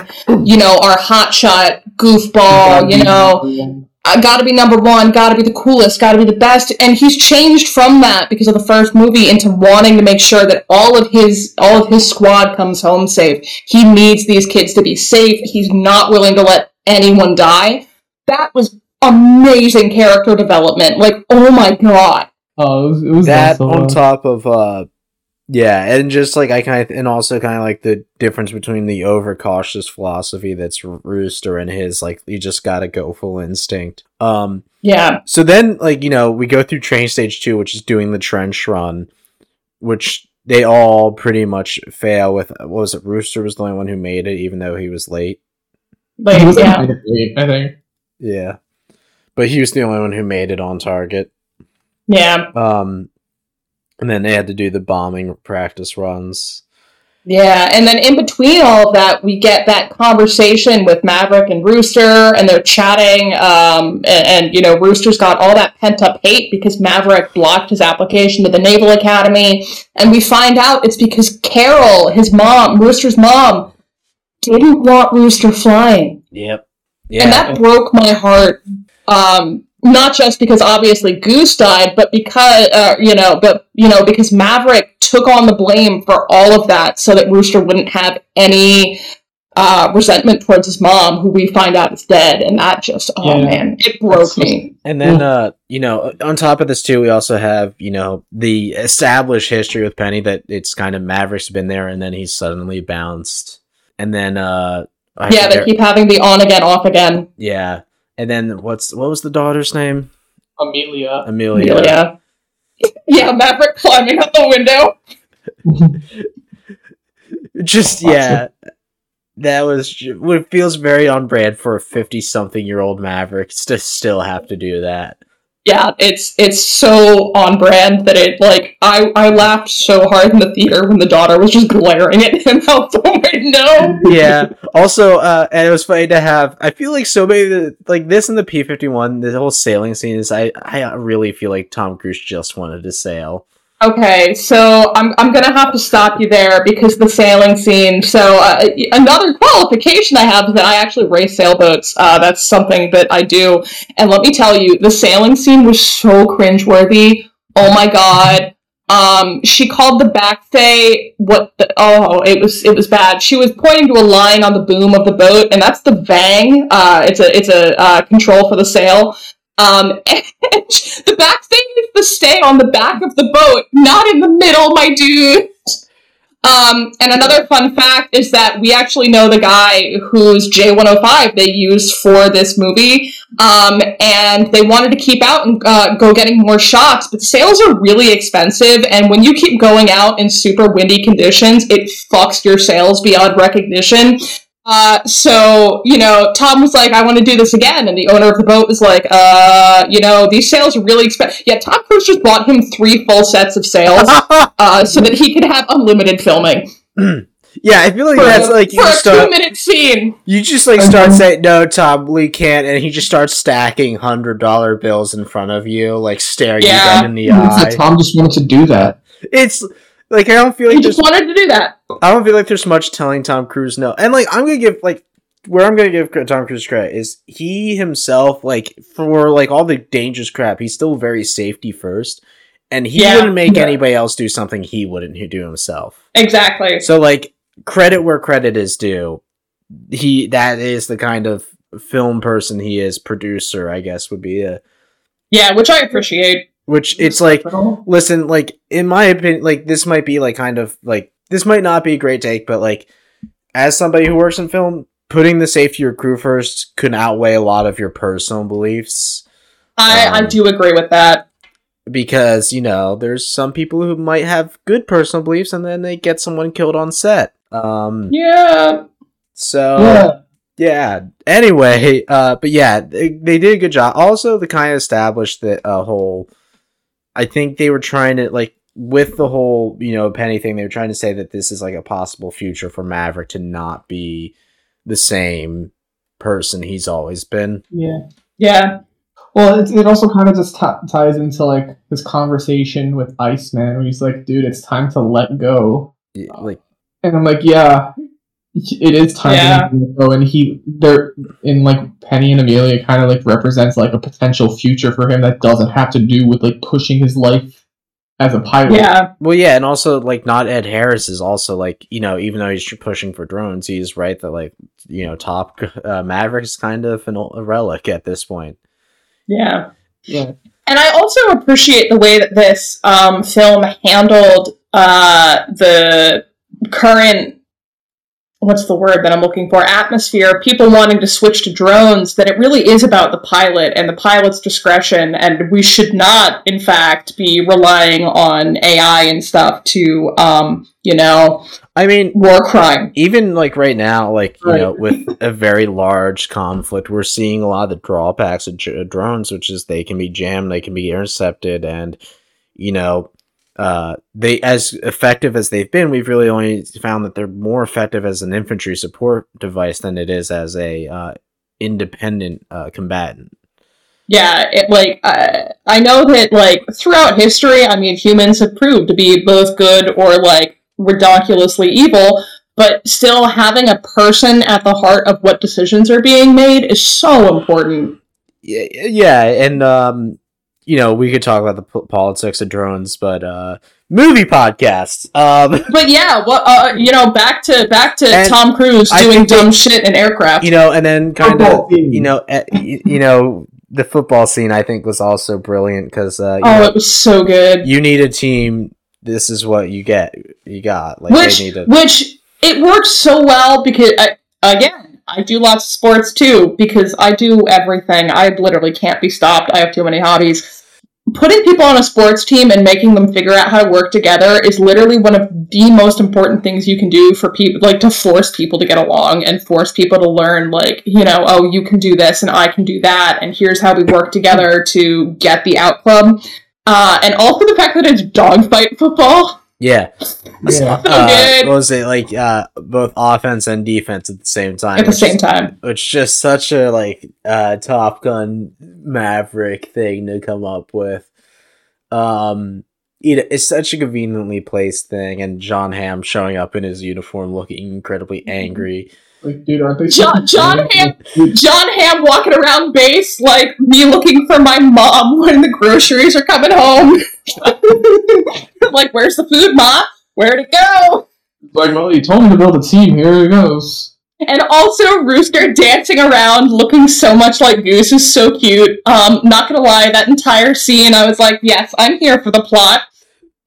you know, our hotshot goofball. You know, I gotta be number one, gotta be the coolest, gotta be the best. And he's changed from that because of the first movie into wanting to make sure that all of his all of his squad comes home safe. He needs these kids to be safe. He's not willing to let anyone die. That was amazing character development. Like, oh my god. Oh, it was, it was that so on top of uh, yeah, and just like I kind of and also kind of like the difference between the overcautious philosophy that's Rooster and his like you just gotta go full instinct. Um, Yeah. So then, like, you know, we go through train stage two, which is doing the trench run, which they all pretty much fail with. What was it? Rooster was the only one who made it, even though he was late. Like, He was yeah. kind of great, I think. Yeah. But he was the only one who made it on target. Yeah. Um, and then they had to do the bombing practice runs. Yeah, and then in between all of that, we get that conversation with Maverick and Rooster, and they're chatting. Um, and, and you know, Rooster's got all that pent up hate because Maverick blocked his application to the Naval Academy, and we find out it's because Carol, his mom, Rooster's mom, didn't want Rooster flying, Yep. Yeah. and that broke my heart. Um, not just because obviously Goose died, but because uh, you know, but you know, because Maverick took on the blame for all of that, so that Rooster wouldn't have any uh, resentment towards his mom, who we find out is dead, and that just oh Yeah. man, it broke just- me. And then, uh, you know, on top of this too, we also have, you know, the established history with Penny that it's kind of Maverick's been there, and then he's suddenly bounced, and then, uh, I yeah, they keep having the on again, off again. yeah, and then what's what was the daughter's name? Amelia. Amelia. Yeah. Yeah, Maverick climbing out the window. *laughs* Just yeah, that was ju- it feels very on brand for a fifty-something-year-old Maverick to still have to do that. Yeah, it's it's so on brand that it like I I laughed so hard in the theater when the daughter was just glaring at him out the window. yeah. Also, uh, and it was funny to have. I feel like so many like this in the P fifty one. The whole sailing scene is. I I really feel like Tom Cruise just wanted to sail. Okay, so I'm I'm gonna have to stop you there because the sailing scene. So uh, another qualification I have is that I actually race sailboats. Uh, that's something that I do, and let me tell you, the sailing scene was so cringeworthy. Oh my god. Um, she called the back what the oh it was it was bad. She was pointing to a line on the boom of the boat, and that's the vang. Uh, it's a it's a uh, control for the sail. Um, *laughs* and the back thing is the stay on the back of the boat, not in the middle, my dude. Um, and another fun fact is that we actually know the guy whose J105 they used for this movie. Um, and they wanted to keep out and uh, go getting more shots, but sails are really expensive. And when you keep going out in super windy conditions, it fucks your sails beyond recognition. Uh, so, you know, Tom was like, I want to do this again. And the owner of the boat was like, uh, you know, these sails are really expensive. Yeah, Tom Cruise just bought him three full sets of sails *laughs* uh, so that he could have unlimited filming. *clears throat* yeah, I feel like For, that's a, like you for a start. two minute scene. You just like start saying no, Tom, we can't, and he just starts stacking hundred dollar bills in front of you, like staring you Yeah. dead in the It's eye. Tom just wanted to do that. It's like I don't feel like He just wanted to do that. I don't feel like there's much telling Tom Cruise no, and like I'm gonna give like where I'm gonna give Tom Cruise credit is he himself like for like all the dangerous crap, he's still very safety first, and he Yeah. wouldn't make Yeah. anybody else do something he wouldn't do himself. Exactly. So like credit where credit is due. He that is the kind of film person he is, producer, I guess would be a Yeah, which I appreciate. Which it's like listen, like in my opinion, like this might be like kind of like this might not be a great take, but like as somebody who works in film, putting the safety of your crew first could outweigh a lot of your personal beliefs. I, I Um, do agree with that. because you know there's some people who might have good personal beliefs and then they get someone killed on set um Yeah. so yeah. yeah anyway uh but yeah they, they did a good job also the kind of established that uh, whole i think they were trying to like with the whole you know penny thing they were trying to say that this is like a possible future for maverick to not be the same person he's always been Yeah. Yeah. Well, it, it also kind of just t- ties into like his conversation with Iceman, where he's like, "Dude, it's time to let go." Y- like And I'm like, "Yeah, it is time Yeah. go." And he, there, in like Penny and Amelia, kind of like represents like a potential future for him that doesn't have to do with like pushing his life as a pilot. Yeah. Well, yeah, and also like not Ed Harris is also like you know even though he's pushing for drones, he's right that like you know Top *laughs* uh, Maverick is kind of an, ol- a relic at this point. Yeah. yeah. And I also appreciate the way that this um, film handled uh, the current what's the word that I'm looking for? Atmosphere. People wanting to switch to drones that it really is about the pilot and the pilot's discretion and we should not in fact be relying on AI and stuff to um, you know I mean, war crime. even like right now, like you Right. know, with a very large conflict, we're seeing a lot of the drawbacks of dr- drones, which is they can be jammed, they can be intercepted, and you know, uh, they as effective as they've been, we've really only found that they're more effective as an infantry support device than it is as a uh, independent uh, combatant. Yeah, it, like uh, I know that like throughout history, I mean, humans have proved to be both good or like ridiculously evil, but still having a person at the heart of what decisions are being made is so important. yeah, yeah, and um, you know, we could talk about the p- politics of drones, but uh, movie podcasts. Um, *laughs* But yeah, what uh, you know, back to back to Tom Cruise I doing think dumb shit in aircraft. you know, and then kind of, you know, eh, you know, the football scene I think was also brilliant because uh, you, oh, know, it was so good. you need a team. This is what you get. You got like which they need a which it works so well because I, again I do lots of sports too because I do everything. I literally can't be stopped. I have too many hobbies. Putting people on a sports team and making them figure out how to work together is literally one of the most important things you can do for people like to force people to get along and force people to learn like, you know, oh, you can do this and I can do that and here's how we work together to get the outcome. Uh, and also the fact that it's dogfight football. Yeah. Yeah. So Uh, good. what was it like? Uh, both offense and defense at the same time. at the which same time. which just such a like uh Top Gun Maverick thing to come up with. Um it, it's such a conveniently placed thing and Jon Hamm showing up in his uniform looking incredibly angry. Like, dude, aren't they? John- Jon Hamm- Jon Hamm walking around base like me looking for my mom when the groceries are coming home. *laughs* like, where's the food, Ma? Where'd it go? Like, well, you told me to build a team. Here it goes. And also Rooster dancing around looking so much like Goose is so cute. Um, not gonna lie, that entire scene I was like, yes, I'm here for the plot.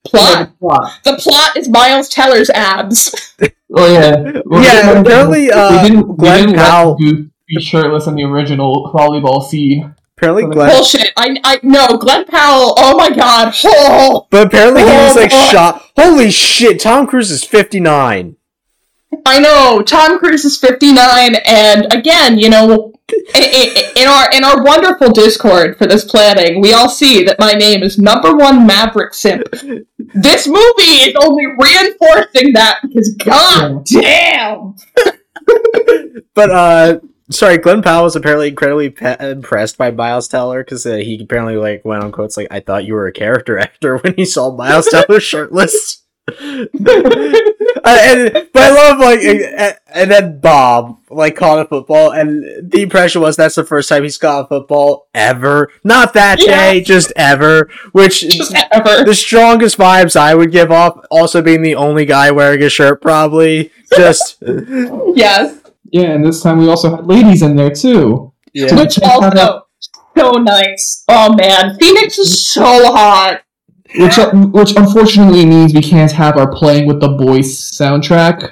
Plot. Plot. The plot is Miles Teller's abs. *laughs* Oh yeah. Well, Yeah, we- apparently, we uh, didn't, we Glen didn't let Powell- be shirtless in the original volleyball scene. Apparently, Glen. Bullshit. I I no Glen Powell. Oh my god. Oh. *laughs* But apparently, he was like Oh, boy. shot. Holy shit! Tom Cruise is fifty nine. I know Tom Cruise is 59, and again, you know, in our in our wonderful Discord for this planning, we all see that my name is number one Maverick simp. This movie is only reinforcing that because god damn. *laughs* But uh, sorry, Glen Powell was apparently incredibly pe- impressed by Miles Teller because uh, he apparently like went on quotes like, "I thought you were a character actor" *laughs* when he saw Miles Teller shirtless. *laughs* And but I love like and, and then Bob like caught a football and the impression was that's the first time he's caught a football ever. Not that Yeah. day, just ever. Which *laughs* Just ever. the strongest vibes I would give off, also being the only guy wearing a shirt, probably. Just *laughs* Yes. Yeah, and this time we also had ladies in there too. yeah. Which also so nice. Oh man, Phoenix is so hot. Which which unfortunately means we can't have our playing with the boys soundtrack.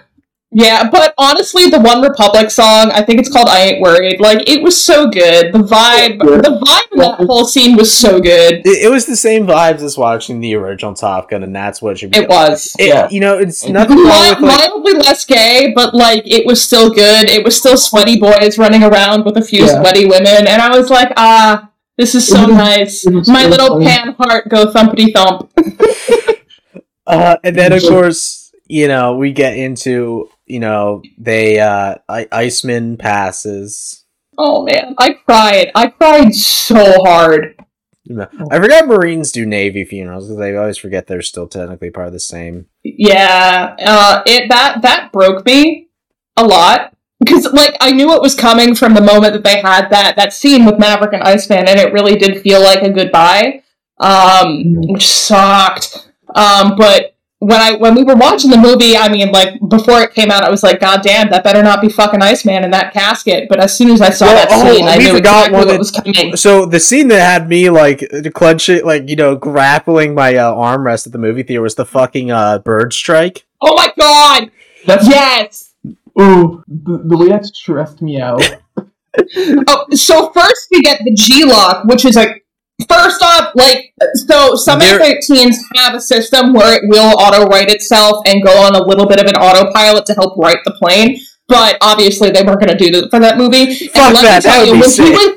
Yeah, but honestly, the OneRepublic song, I think it's called "I Ain't Worried." Like, it was so good. The vibe, Yeah. the vibe in that whole scene was so good. It, it was the same vibes as watching the original Top Gun, and that's what should be. It was. It- Yeah. You know, it's nothing wrong Mi- with like. mildly less gay, but like it was still good. It was still sweaty boys running around with a few Yeah. sweaty women, and I was like, ah, this is so nice. My little pan heart go thumpity thump. *laughs* Uh, and then of course, you know, we get into you know they uh I- Iceman passes. Oh man, I cried. I cried so hard. I forgot Marines do Navy funerals because I always forget they're still technically part of the same. Yeah, uh, it that that broke me a lot because like I knew it was coming from the moment that they had that that scene with Maverick and Iceman, and it really did feel like a goodbye, um, which sucked. Um, but when I when we were watching the movie, I mean, like before it came out, I was like, God damn, that better not be fucking Iceman in that casket. But as soon as I saw Well, that oh, scene, I knew forgot exactly what that- was coming. So the scene that had me like clenching, like you know, grappling my uh, armrest at the movie theater was the fucking uh, bird strike. Oh my god! That's Yes. Ooh the, the way that stressed me out. *laughs* Oh, so first we get the G-LOC, which is like first off, like so some There- F-18s have a system where it will auto right itself and go on a little bit of an autopilot to help right the plane. But obviously they weren't going to do that for that movie. Fuck that, that would be when he sick. was-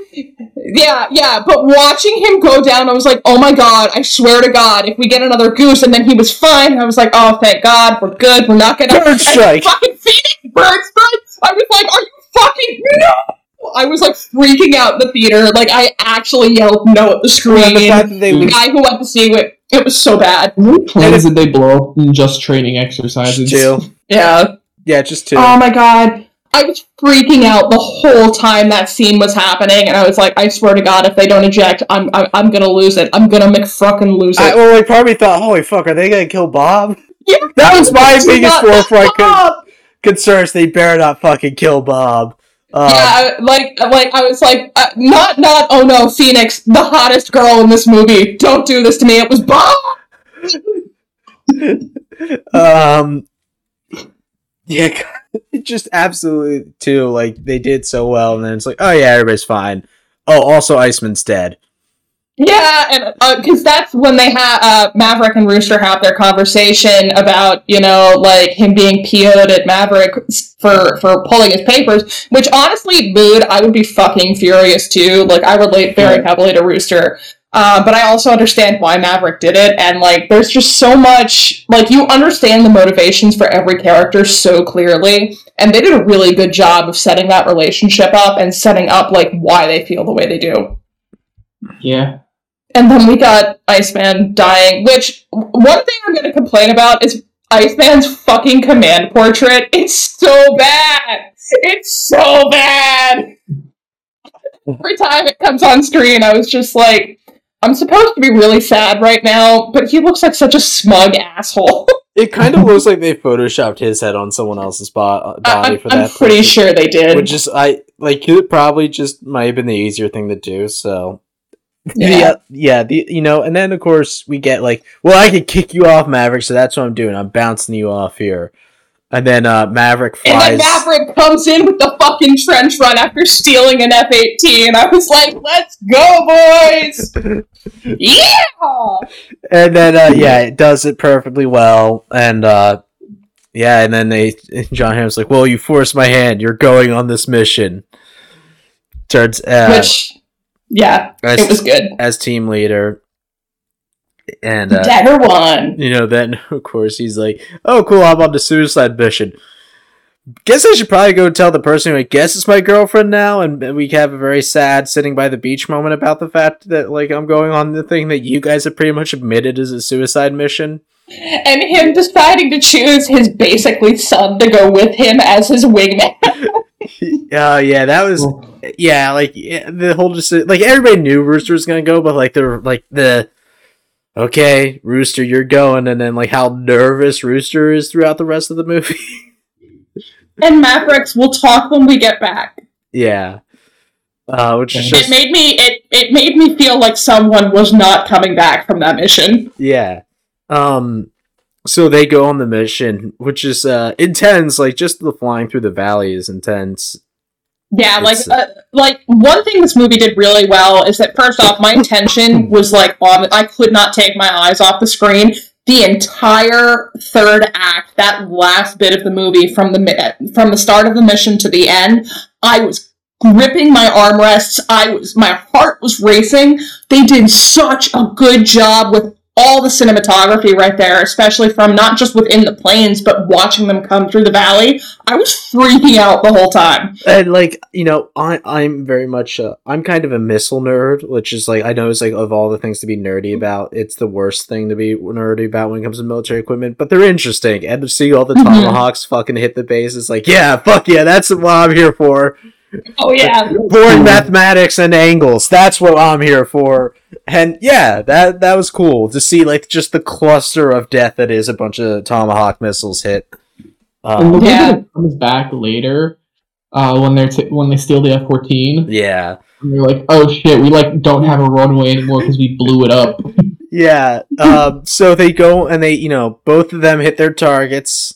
yeah, yeah. But watching him go down, I was like, oh my god! I swear to God, if we get another goose, and then he was fine, I was like, oh thank God, we're good. We're not gonna Bird *laughs* strike. fucking Phoenix bird strike. I was like, are you fucking *laughs* no? I was like freaking out in the theater. Like I actually yelled no at the screen. And the fact that they the guy who went to see it, it was so bad. How many planes did they blow up in just training exercises? two, Yeah. Yeah, just two. Oh my god. I was freaking out the whole time that scene was happening, and I was like, I swear to God, if they don't eject, I'm I'm, I'm gonna lose it. I'm gonna McFruckin' lose I, it. well, I probably thought, holy fuck, are they gonna kill Bob? Yeah. *laughs* That was my biggest forefront con- up. concerns. They better not fucking kill Bob. Um, yeah, I- like, like I was like, uh, not, not. Oh no, Phoenix, the hottest girl in this movie. Don't do this to me. It was Bob. *laughs* um yeah *laughs* it just absolutely too like they did so well and then it's like oh yeah everybody's fine oh also iceman's dead Yeah, and because that's when they have uh, Maverick and Rooster have their conversation about you know like him being PO'd at Maverick for for pulling his papers. Which honestly, mood I would be fucking furious too. Like I relate very heavily to Rooster. Uh, but I also understand why Maverick did it, and like, there's just so much. Like, you understand the motivations for every character so clearly, and they did a really good job of setting that relationship up and setting up like why they feel the way they do. Yeah. And then we got Iceman dying, which one thing I'm going to complain about is Iceman's fucking command portrait. It's so bad. It's so bad. Every time it comes on screen, I was just like, I'm supposed to be really sad right now, but he looks like such a smug asshole. *laughs* it kind of looks like they photoshopped his head on someone else's bo- uh, body I'm, for I'm that pretty purpose, sure they did. which is i like it probably just might have been the easier thing to do so yeah. Yeah. Yeah, the you know, and then of course we get like, well, I could kick you off, Maverick, so that's what I'm doing. I'm bouncing you off here, and then uh Maverick And flies. then Maverick comes in with the fucking trench run after stealing an F eighteen. I was like, "Let's go, boys! *laughs* yeah!" and then uh, yeah, it does it perfectly well, and uh, yeah, and then they Jon Hamm's like, well, you forced my hand. You're going on this mission. Turns uh, Which, yeah, as, it was good. as team leader, and uh, Dagger one. you know, then *laughs* of course he's like, "Oh, cool, I'm on the suicide mission." Guess I should probably go tell the person who I guess is my girlfriend now, and we have a very sad sitting by the beach moment about the fact that like I'm going on the thing that you guys have pretty much admitted is a suicide mission. And him deciding to choose his basically son to go with him as his wingman. *laughs* *laughs* Uh, yeah, that was yeah, like yeah, the whole just like everybody knew Rooster was gonna go, but like they're like the okay, Rooster, you're going, and then like how nervous Rooster is throughout the rest of the movie. *laughs* and Mavericks, we'll talk when we get back. yeah, uh, which is It just made me it, it made me feel like someone was not coming back from that mission. Yeah. Um so they go on the mission, which is uh intense, like just the flying through the valley is intense. Yeah, like uh, like one thing this movie did really well is that first off, my attention *laughs* was like on. I could not take my eyes off the screen. The entire third act, that last bit of the movie, from the from the start of the mission to the end, I was gripping my armrests. I was my heart was racing. They did such a good job with all the cinematography right there, especially from not just within the planes, but watching them come through the valley. I was freaking out the whole time. And like, you know, I I'm very much I'm kind of a missile nerd, which is like I know it's like of all the things to be nerdy about, it's the worst thing to be nerdy about when it comes to military equipment, but they're interesting. And to see all the Mhm. tomahawks fucking hit the base, it's like, yeah, fuck yeah, that's what I'm here for. Oh yeah, boring mathematics and angles. That's what I'm here for. And yeah, that that was cool to see like just the cluster of death that is a bunch of tomahawk missiles hit. Um, way Yeah. it comes back later, uh, when they're t- when they steal the F fourteen, yeah, and they're like, "Oh shit, we like don't have a runway anymore because we blew it up." *laughs* yeah. Um, so they go and they, you know, both of them hit their targets.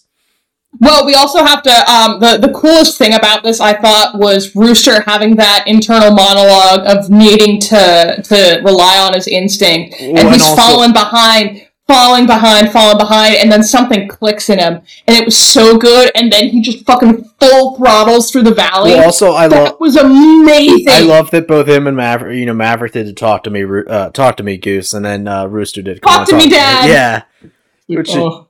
Well, we also have to. Um, the the coolest thing about this, I thought, was Rooster having that internal monologue of needing to to rely on his instinct, and and he's also- falling behind, falling behind, falling behind, and then something clicks in him, and it was so good, and then he just fucking full throttles through the valley. Well, also, I that love. was amazing. I love that both him and Maverick, you know, Maverick did to talk to me, uh, talk to me, Goose, and then uh, Rooster did. "Come Talk on, to me, Dad." Yeah, Which is- oh,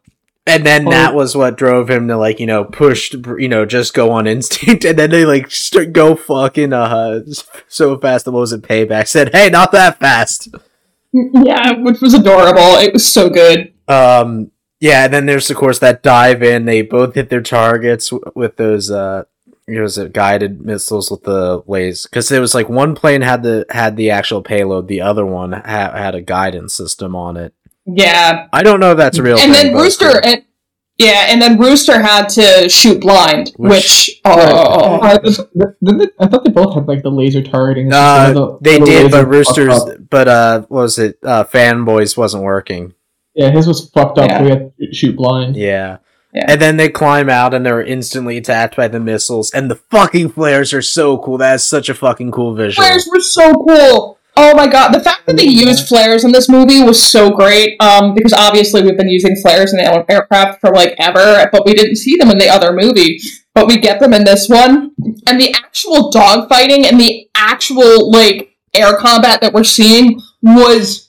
And then that was what drove him to like you know push you know just go on *laughs* instinct, and then they like st- go fucking uh so fast. That what was it? Payback said, "Hey, not that fast." yeah, which was adorable. It was so good. Um, yeah. And then there's of course that dive in. They both hit their targets w- with those uh, you know, was it guided missiles with the laser? Because it was like one plane had the had the actual payload, the other one ha- had a guidance system on it. Yeah, I don't know if that's a real. and thing, then but- Rooster and yeah, and then Rooster had to shoot blind, Which- which, oh, I, didn't I thought they both had like the laser targeting. system, Uh, the- they the did, laser but Roosters, but uh, what was it? Uh, fanboys wasn't working. Yeah, his was fucked up. Yeah. We had to shoot blind. Yeah. Yeah. And then they climb out and they're instantly attacked by the missiles. And the fucking flares are so cool. That is such a fucking cool visual. flares were so cool. Oh my god, the fact that they used flares in this movie was so great. Um, because obviously we've been using flares in aircraft for like ever, but we didn't see them in the other movie. But we get them in this one, and the actual dogfighting and the actual like air combat that we're seeing was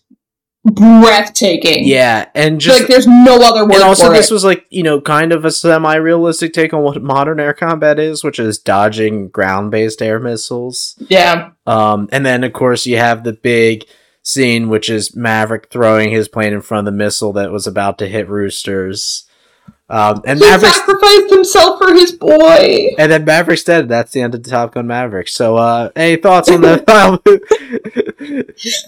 breathtaking. Yeah, and just like there's no other word and also this it. was like you know kind of a semi-realistic take on what modern air combat is, which is dodging ground-based air missiles. yeah, Um, and then of course you have the big scene, which is Maverick throwing his plane in front of the missile that was about to hit Roosters. Um, and he Maverick, sacrificed himself for his boy. and then Maverick's dead. That's the end of the Top Gun Maverick. So, uh, any thoughts on the? *laughs*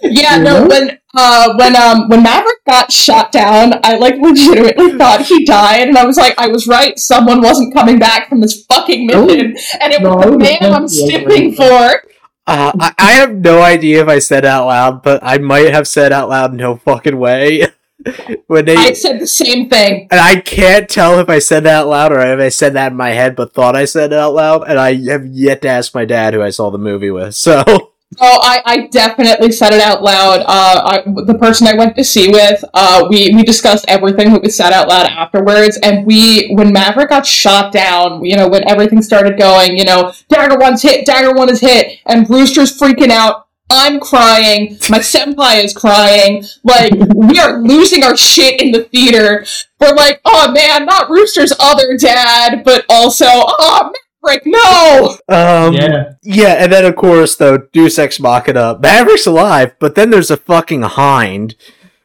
Yeah, no, when uh when um when Maverick got shot down, I like legitimately thought he died, and I was like, I was right, someone wasn't coming back from this fucking mission, and it No, was I the was man I'm definitely stipping for. Uh, I, I have no idea if I said out loud, but I might have said out loud, "No fucking way." *laughs* when they I said the same thing. and I can't tell if I said that out loud or if I said that in my head, but thought I said it out loud. And I have yet to ask my dad who I saw the movie with. So Oh, I, I definitely said it out loud. Uh, I, the person I went to see with, uh, we, we discussed everything that was said out loud afterwards. And we, when Maverick got shot down, you know, when everything started going, you know, Dagger One's hit, Dagger One is hit, and Rooster's freaking out. I'm crying. My senpai is crying. Like, we are losing our shit in the theater. We're like, oh man, not Rooster's other dad, but also, oh, Maverick, no! um, yeah. Yeah, and then of course though Deus Ex Machina, Maverick's alive, but then there's a fucking hind,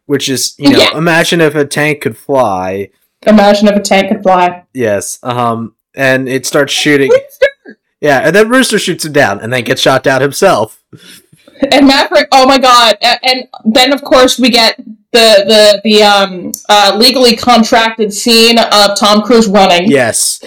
which is you know Yeah. imagine if a tank could fly. Imagine if a tank could fly. Yes, um, and it starts shooting. Rooster! Yeah, and then Rooster shoots him down, and then gets shot down himself. And Maverick, oh my god! And then of course we get the the the um uh, legally contracted scene of Tom Cruise running. Yes,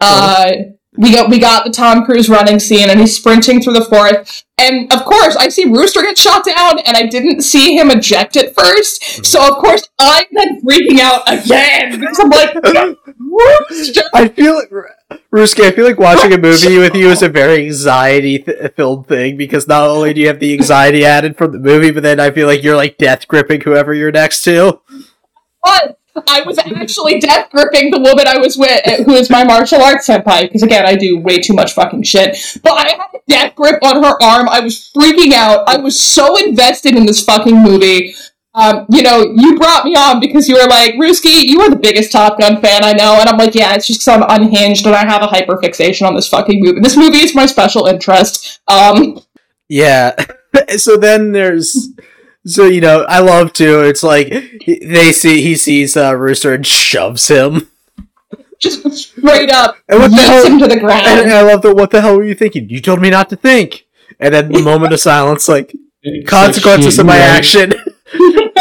Uh, we got we got the Tom Cruise running scene, and he's sprinting through the forest. And of course, I see Rooster get shot down, and I didn't see him eject at first. Mm-hmm. So of course, I'm then freaking out again because I'm like, *laughs* Rooster. I feel like Ruski. I feel like watching a movie with you is a very anxiety th- filled thing because not only do you have the anxiety added from the movie, but then I feel like you're like death gripping whoever you're next to. But I was actually death gripping the woman I was with, who is my martial arts senpai, because again, I do way too much fucking shit. But I had a death grip on her arm. I was freaking out. I was so invested in this fucking movie. Um, you know, you brought me on because you were like, Ruski, you are the biggest Top Gun fan I know. And I'm like, yeah, it's just because I'm unhinged and I have a hyper fixation on this fucking movie. This movie is my special interest. Um, Yeah. *laughs* so then there's. So you know, I love to. It's like they see he sees uh, Rooster and shoves him. just straight up And what the hell? him to the ground. And ground. I love the what the hell were you thinking? You told me not to think. And then the moment of silence, like consequences of my action. *laughs* *laughs*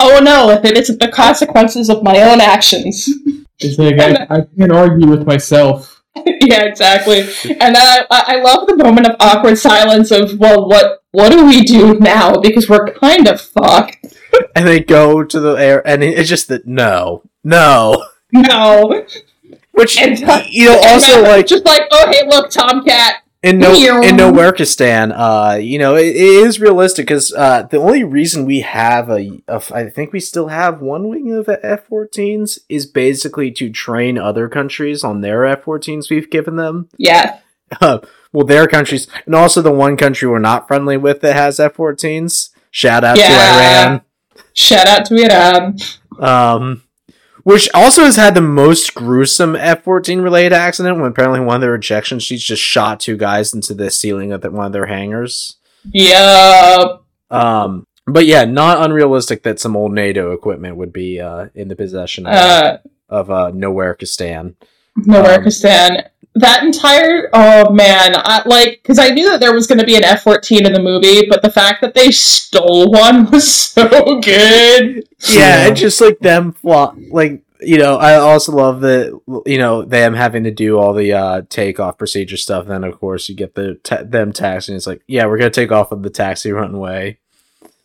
Oh no, if it isn't the consequences of my own actions. It's like I, I can't argue with myself. *laughs* yeah, exactly. And then I, I love the moment of awkward silence of, well, what what do we do now? Because we're kind of fucked. *laughs* and they go to the air, and it's just that no, no. No. Which And, uh, you know, And also *laughs* like just like, oh hey, look, Tomcat. In no in Nowherekistan, uh, you know, it, it is realistic because uh, the only reason we have a, a, I think we still have one wing of F-14s is basically to train other countries on their F-14s we've given them. Yeah. Uh, well, their countries, and also the one country we're not friendly with that has F-14s. Shout out Yeah. to Iran. Shout out to Iran. Um, which also has had the most gruesome F-14 related accident when apparently one of their ejection sheets just shot two guys into the ceiling of the, one of their hangars. Yup. Um, but yeah, not unrealistic that some old NATO equipment would be uh, in the possession of, Uh, of uh, Nowherekistan. Nowherekistan. That entire oh man, I, like because I knew that there was going to be an F fourteen in the movie, but the fact that they stole one *laughs* was so good. Yeah, Yeah. just like them fly, like you know. I also love that you know them having to do all the uh takeoff procedure stuff. Then of course you get the ta- them taxiing. It's like yeah, we're gonna take off of the taxi runway.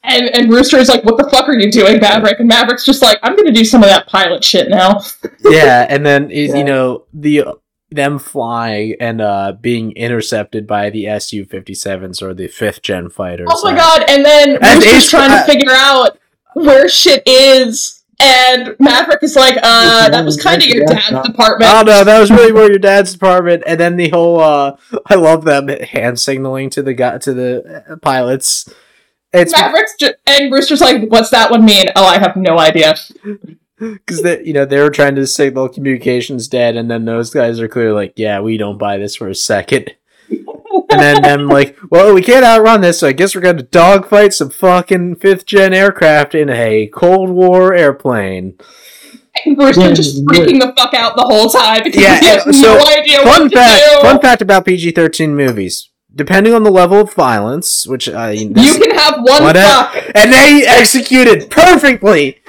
And and Rooster's like, "What the fuck are you doing, Maverick?" And Maverick's just like, "I'm going to do some of that pilot shit now." *laughs* yeah, and then it- Yeah. you know the them flying and uh being intercepted by the Su fifty sevens or the fifth gen fighters. Oh my uh, god! And then And Rooster's Ace- trying uh, to figure out where shit is, and Maverick is like, "Uh, that was kind of your dad's department." Oh no, that was really *laughs* more your dad's department, and then the whole uh *laughs* I love them hand signaling to the guy to the uh, pilots. It's Maverick's ju- and Rooster's like, "What's that one mean?" Oh, I have no idea. Because they you know they were trying to signal communications dead, and then those guys are clearly like, yeah, we don't buy this for a second. And then them like, well, we can't outrun this, so I guess we're gonna dogfight some fucking fifth gen aircraft in a Cold War airplane. And Rooster Yeah, just freaking the fuck out the whole time because Yeah, he has so, no idea Fun what fact, to do. fun fact about PG thirteen movies. Depending on the level of violence, which uh, you can have one What fuck. and they executed perfectly.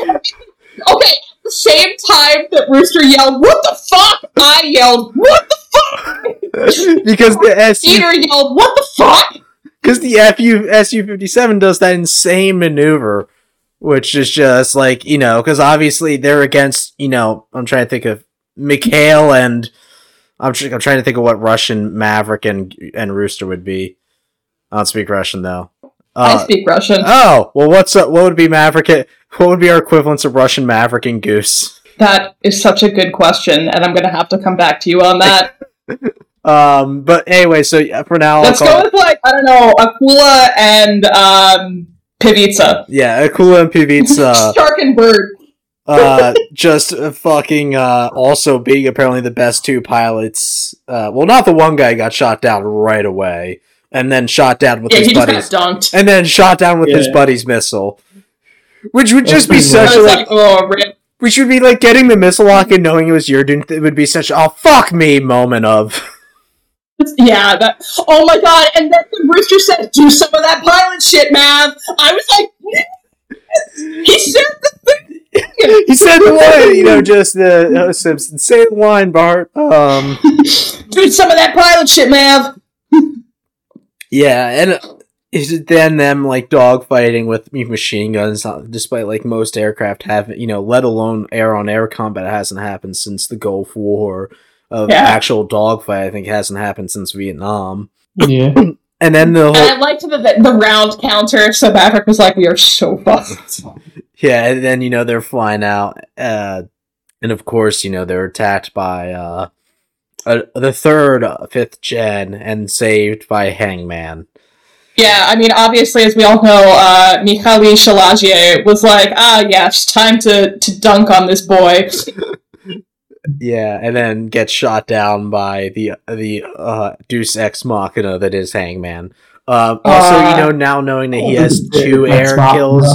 Okay, at the same time that Rooster yelled, "What the fuck?" I yelled, "What the fuck?" *laughs* because the SU Peter yelled, "What the fuck?" Because the FU SU fifty seven does that insane maneuver, which is just like you know, because obviously they're against you know. I'm trying to think of Mikhail and I'm tr- I'm trying to think of what Russian Maverick and and Rooster would be. I don't speak Russian though. I Uh, speak Russian. oh well, what's up? What would be Maverick? What would be our equivalents of Russian Maverick and Goose? That is such a good question, and I'm gonna have to come back to you on that. *laughs* *laughs* Um, but anyway, so yeah, for now, Let's go with like I don't know, Akula and um, Pivica. yeah, Akula and Pivica. *laughs* Shark and bird. uh, just fucking uh, also being apparently the best two pilots. Uh, well, not the one guy got shot down right away, and then shot down with Yeah, his he just buddies, got dunked. and then shot down with his Yeah. buddy's missile, which would just be such I a was like, like, oh, rip. which would be like getting the missile lock and knowing it was your dude. It would be such a oh fuck me moment of *laughs* Yeah, that. Oh my god! And then the Rooster said, "Do some of that pilot shit, Mav," I was like, *laughs* "He said the thing." *laughs* he said the line, you know, just the uh, Simpson say the line, Bart. Um, Do some of that pilot shit, Mav. Yeah, and uh, is it then them like dogfighting with machine guns, uh, despite like most aircraft have, you know, let alone air on air combat hasn't happened since the Gulf War. Of Yeah. actual dogfight, I think hasn't happened since Vietnam. Yeah. *clears throat* And then the And I whole liked the, the round counter, so Maverick was like, "We are so fucked." *laughs* yeah, and then you know they're flying out, uh, and of course you know they're attacked by uh, uh the third uh, fifth gen and saved by Hangman. Yeah, I mean, obviously, as we all know, uh, Mihaly Shilage was like, "Ah, yeah, it's time to to dunk on this boy." *laughs* Yeah, and then gets shot down by the the uh, Deus Ex Machina that is Hangman. Um, also, Uh, you know, now knowing that he has *laughs* two air kills,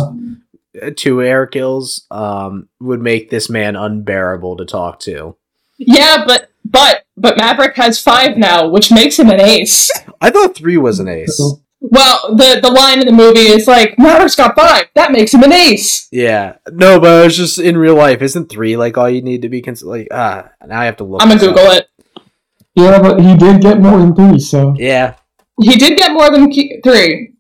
uh, two air kills, um, would make this man unbearable to talk to. Yeah, but but but Maverick has five now, which makes him an ace. I thought three was an ace. Well, the the line in the movie is like, "Maverick's got five. That makes him an ace." Yeah, no, but it's just in real life. Isn't three like all you need to be cons- like? Ah, now I have to look. I'm gonna this up. Google it. Yeah, but he did get more than three, so Yeah. He did get more than three.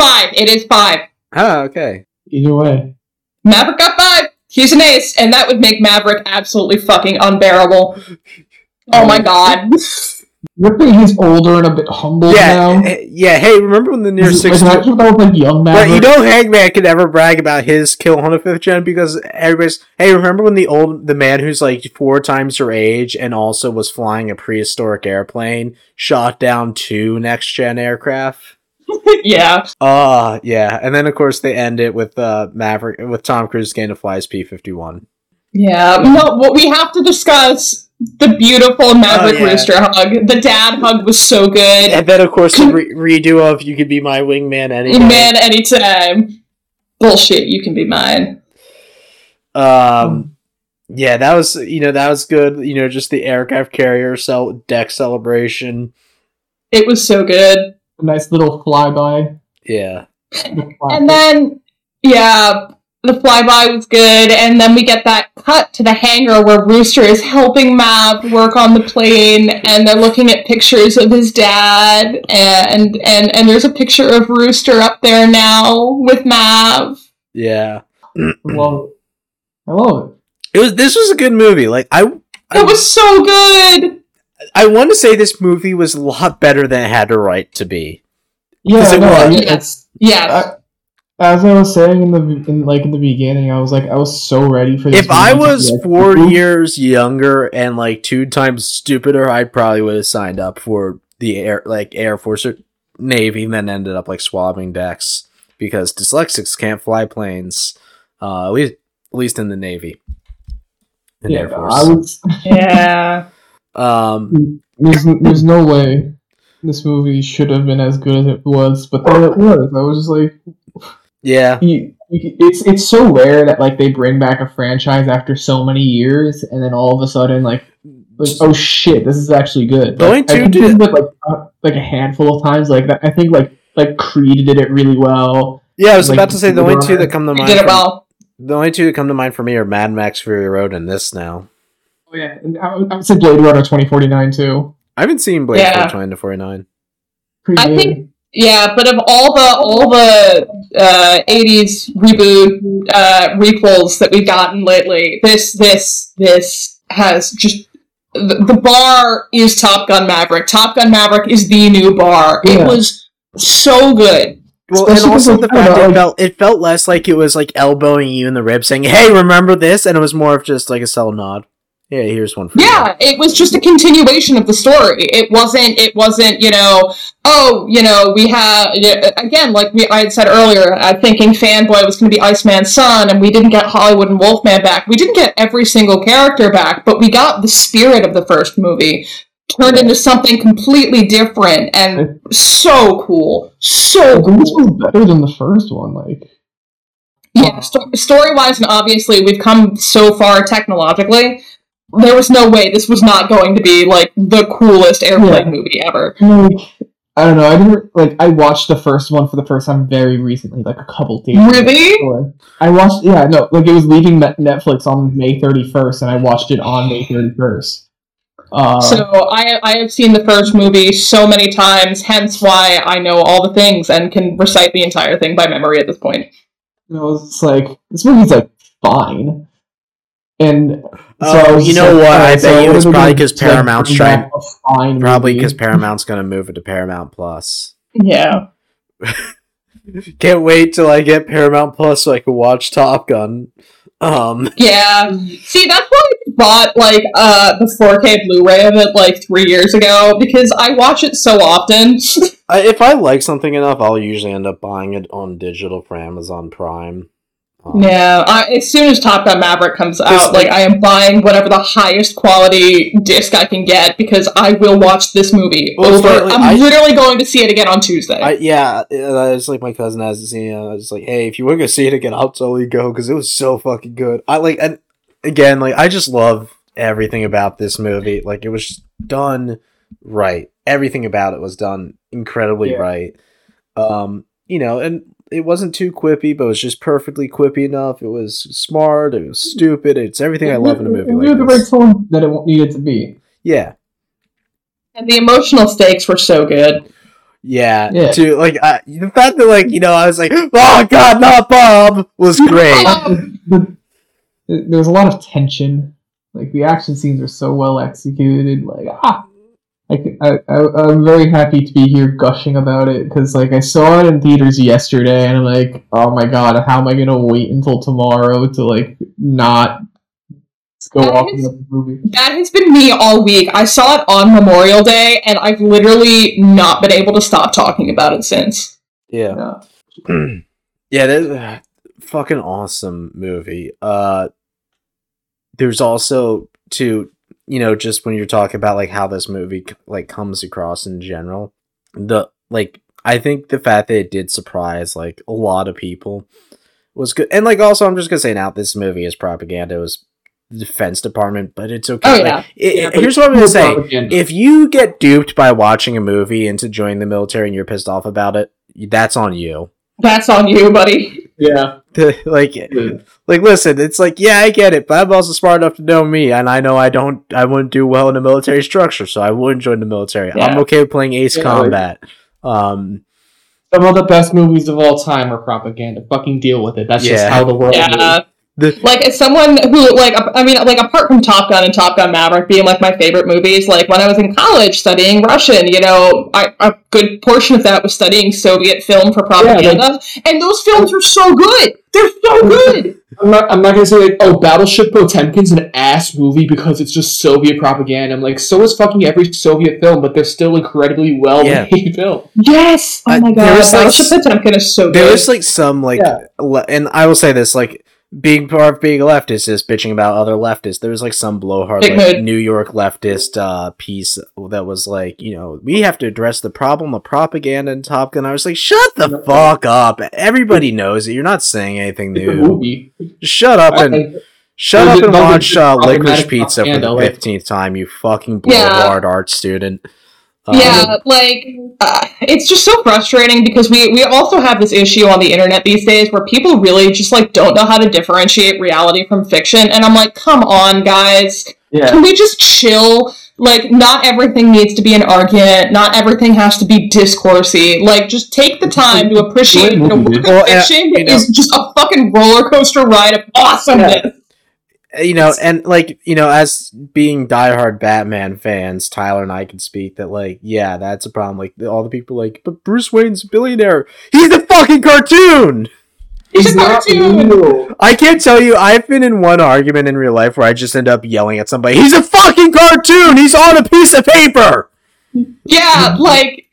Five. It is five. Oh, okay. either way. Maverick got five. He's an ace, and that would make Maverick absolutely fucking unbearable. Oh my god. Good thing he's older and a bit humble Yeah, now. eh, yeah. Hey, remember when the near Like, six? imagine that was like young But you Maverick. know Hangman could never brag about his kill on a fifth gen because everybody's hey, remember when the old the man who's like four times your age and also was flying a prehistoric airplane shot down two next gen aircraft? *laughs* yeah. Ah, yeah. And then of course they end it with uh Maverick with Tom Cruise getting to fly his P fifty one. Yeah. No, what we have to discuss the beautiful Maverick Oh, yeah. Rooster hug. The dad hug was so good. And then of course the re- redo of you could be my wingman any day. Man, anytime. Bullshit, you can be mine. Um, yeah, that was you know that was good. You know, just the aircraft carrier cell deck celebration. It was so good. A nice little flyby. Yeah, And then, yeah, the flyby was good, and then we get that cut to the hangar where Rooster is helping Mav work on the plane, and they're looking at pictures of his dad, and and and there's a picture of Rooster up there now with Mav. yeah. I love it. I love it. It was this was a good movie. Like I, It was so good. I want to say this movie was a lot better than it had a right to be. Yeah, 'Cause it no, I was. mean, Yeah. it's Yes. I, as I was saying in the in, like in the beginning, I was like, I was so ready for this. If I movie to was be, like, four cool. *laughs* years younger and like two times stupider, I probably would have signed up for the air, like Air Force or Navy, and then ended up like swabbing decks because dyslexics can't fly planes. Uh, at least, at least in the Navy. In yeah, Air Force. I was. yeah. Um, There's, there's no way this movie should have been as good as it was, but then it was. I was just like, yeah, you, you, it's it's so rare that like they bring back a franchise after so many years, and then all of a sudden like, like oh shit, this is actually good. The only Like, I two did- think it, like uh, like a handful of times like that. I think like like Creed did it really well. yeah. I was Like, about to say the only two that come to mind. did it well. The only two that come to mind for me are Mad Max Fury Road and this now. Oh yeah, and I, would- I would say Blade Runner twenty forty nine too. I haven't seen Blade Yeah. for 20 to 49. Pretty I good. think- Yeah, but of all the all the uh, '80s reboot uh, requels that we've gotten lately, this this this has just the, the bar is Top Gun Maverick. Top Gun Maverick is the new bar. It was so good. Well, and also the fact know, it felt it felt less like it was like elbowing you in the ribs, saying, "Hey, remember this," and it was more of just like a subtle nod. Yeah, here's one for you. Yeah, it was just a continuation of the story. It wasn't. It wasn't. You know. Oh, you know, we have yeah, again, like we, I had said earlier. I'm thinking Fanboy was going to be Iceman's son, and we didn't get Hollywood and Wolfman back. We didn't get every single character back, but we got the spirit of the first movie turned into something completely different and so cool. So Like, this cool. was better than the first one. Like, Yeah, sto- story wise, and obviously, we've come so far technologically. There was no way this was not going to be like the coolest airplane Yeah. movie ever. like I don't know. I didn't like. I watched the first one for the first time very recently, like a couple days. Really? ago. I watched. Yeah, no, like it was leaving Netflix on May thirty first, and I watched it on May thirty first. Uh, So I I have seen the first movie so many times, hence why I know all the things and can recite the entire thing by memory at this point. know, it's like this movie's like fine, and so Oh, I you know what? I bet so you what it's probably gonna 'cause do to, like, Paramount's trying- fine Probably because Paramount's gonna move it to Paramount Plus. *laughs* Yeah. *laughs* Can't wait till I get Paramount Plus so I can watch Top Gun. Um, *laughs* Yeah. See, that's why I bought like uh the 4K Blu-ray of it like three years ago because I watch it so often. I, if I like something enough, I'll usually end up buying it on digital for Amazon Prime. Um, Yeah, I, as soon as Top Gun Maverick comes out, like- I am buying whatever the highest quality disc I can get because I will watch this movie Well, over. I'm I- literally going to see it again on Tuesday. I, yeah, it's like my cousin hasn't seen it. I was like, hey, if you want to go see it again, I'll totally go because it was so fucking good. I like, and again, like, I just love everything about this movie. Like, it was done right. Everything about it was done incredibly Yeah. right. Um, you know, and it wasn't too quippy, but it was just perfectly quippy enough. It was smart. It was stupid. It's everything I love in a movie It like knew the right tone that it needed to be. Yeah. and the emotional stakes were so good. Yeah, Yeah. to like I, the fact that like you know I was like, oh god, not Bob was *laughs* great. Um, The- the- There's a lot of tension. Like the action scenes are so well executed. Like ah, I, c- I, I am very happy to be here gushing about it because like I saw it in theaters yesterday and I'm like, oh my god, how am I gonna wait until tomorrow to like not go That off is- on the movie? that has been me all week. I saw it on Memorial Day, and I've literally not been able to stop talking about it since. Yeah, Yeah. *clears throat* yeah, that's uh, fucking awesome movie. Uh, there's also to you know just when you're talking about like how this movie like comes across in general, the like I think the fact that it did surprise like a lot of people was good, and like also I'm just gonna say now this movie is propaganda. It was the Defense Department, but it's okay. Oh, Like, yeah. it- Yeah, but here's what I'm gonna say. propaganda. if you get duped by watching a movie into joining the military and you're pissed off about it, that's on you. That's on you, buddy. yeah. *laughs* like, like, listen, it's like, yeah, I get it, but I'm also smart enough to know me, and I know I don't, I wouldn't do well in a military structure, so I wouldn't join the military. I'm okay with playing Ace Yeah, like- Combat. Um, Some of the best movies of all time are propaganda. Fucking deal with it. That's just how the world is. Yeah. The Like as someone who like I mean like apart from Top Gun and Top Gun Maverick being like my favorite movies, like when I was in college studying Russian, you know, I, a good portion of that was studying Soviet film for propaganda, and those films are so good. They're so good. I'm not. I'm not gonna say like, oh, Battleship Potemkin's an ass movie because it's just Soviet propaganda. I'm like, so is fucking every Soviet film, but they're still incredibly well made *laughs* film. Yes. Oh Uh, my there god, was, like, Battleship Potemkin is so there good. is like some like, Yeah. le- and I will say this, like. Being part of being a leftist is bitching about other leftists. There was like some blowhard like. New York leftist uh, piece that was like, you know, we have to address the problem of propaganda in Top Gun. I was like, shut the fuck up. Everybody knows it. You're not saying anything new. Shut up and I- shut up and watch uh, Licorice Pizza for the fifteenth time. You fucking Yeah. blowhard art student. Um, yeah, like uh, it's just so frustrating because we we also have this issue on the internet these days where people really just like don't know how to differentiate reality from fiction, and I'm like, come on, guys, yeah. can we just chill? Like, not everything needs to be an argument. Not everything has to be discoursey. Like, just take the time to appreciate Great you know, movie, work dude. of Well, and, fiction you know- is just a fucking roller coaster ride of awesomeness. You know, and like you know, as being diehard Batman fans, Tyler and I can speak that like, yeah, that's a problem. Like all the people are like, but Bruce Wayne's a billionaire. He's a fucking cartoon. It's He's a not cartoon. real. I can't tell you. I've been in one argument in real life where I just end up yelling at somebody. He's a fucking cartoon. He's on a piece of paper. Yeah, like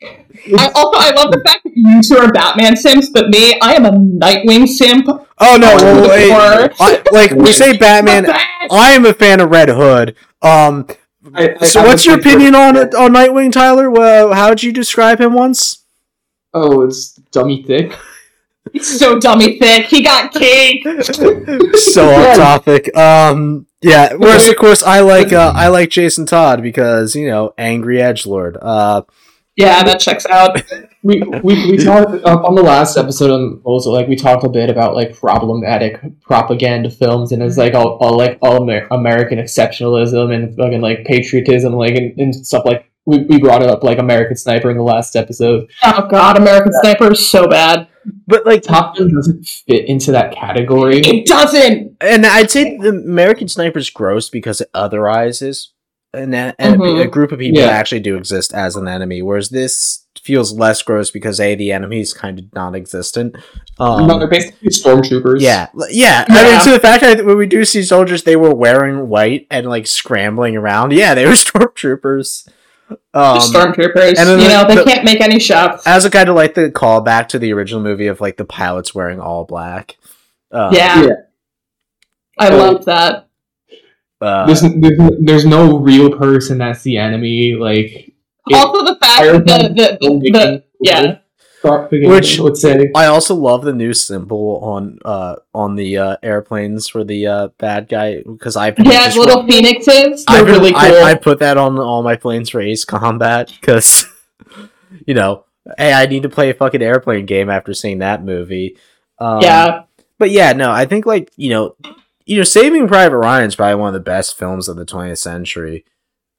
I also I love the fact that you two are Batman simps, but me, I am a Nightwing simp. Oh no! Well, hey, Lord. I- like we say, *laughs* Batman. I am a fan of Red Hood. Um, I- I- so I what's your opinion on it. on Nightwing, Tyler? Well, how would you describe him once? Oh, it's dummy thick. He's so dummy thick. He got cake. *laughs* so off topic. Um, yeah. Whereas, of course, I like uh, I like Jason Todd because you know, angry edge lord. Uh, Yeah, that checks out. We we, we talked uh, on the last episode on also like we talked a bit about like problematic propaganda films and it's like all, all like all Amer- American exceptionalism and fucking like patriotism like and, and stuff like we, we brought it up like American Sniper in the last episode. Oh god, American Sniper is so bad. but like, Top Gun doesn't fit into that category. It doesn't. and I'd say the American Sniper is gross because it otherizes and, and Mhm. a group of people Yeah. that actually do exist as an enemy. Whereas this feels less gross because a the enemy is kind of non-existent. Um, no, they're basically stormtroopers. Yeah, l- yeah. I mean, Yeah. to the fact that when we do see soldiers, they were wearing white and like scrambling around. Yeah, they were *laughs* stormtroopers. Um, Just stormtroopers. and then you know, they the- can't make any shots. As a kind of like the callback to the original movie of like the pilots wearing all black. Um, yeah. yeah. I So- loved that. uh, There's, there's there's no real person that's the enemy. Like it- also the fact that the, the, the, the yeah. Which- let's say I also love the new symbol on uh on the uh, airplanes for the uh, bad guy because I Yeah, little phoenixes. I, They're put- really cool. I, I put that on all my planes for Ace Combat because, *laughs* you know, hey, I need to play a fucking airplane game after seeing that movie. Um, yeah. but yeah, no, I think like you know, you know, Saving Private Ryan is probably one of the best films of the 20th century,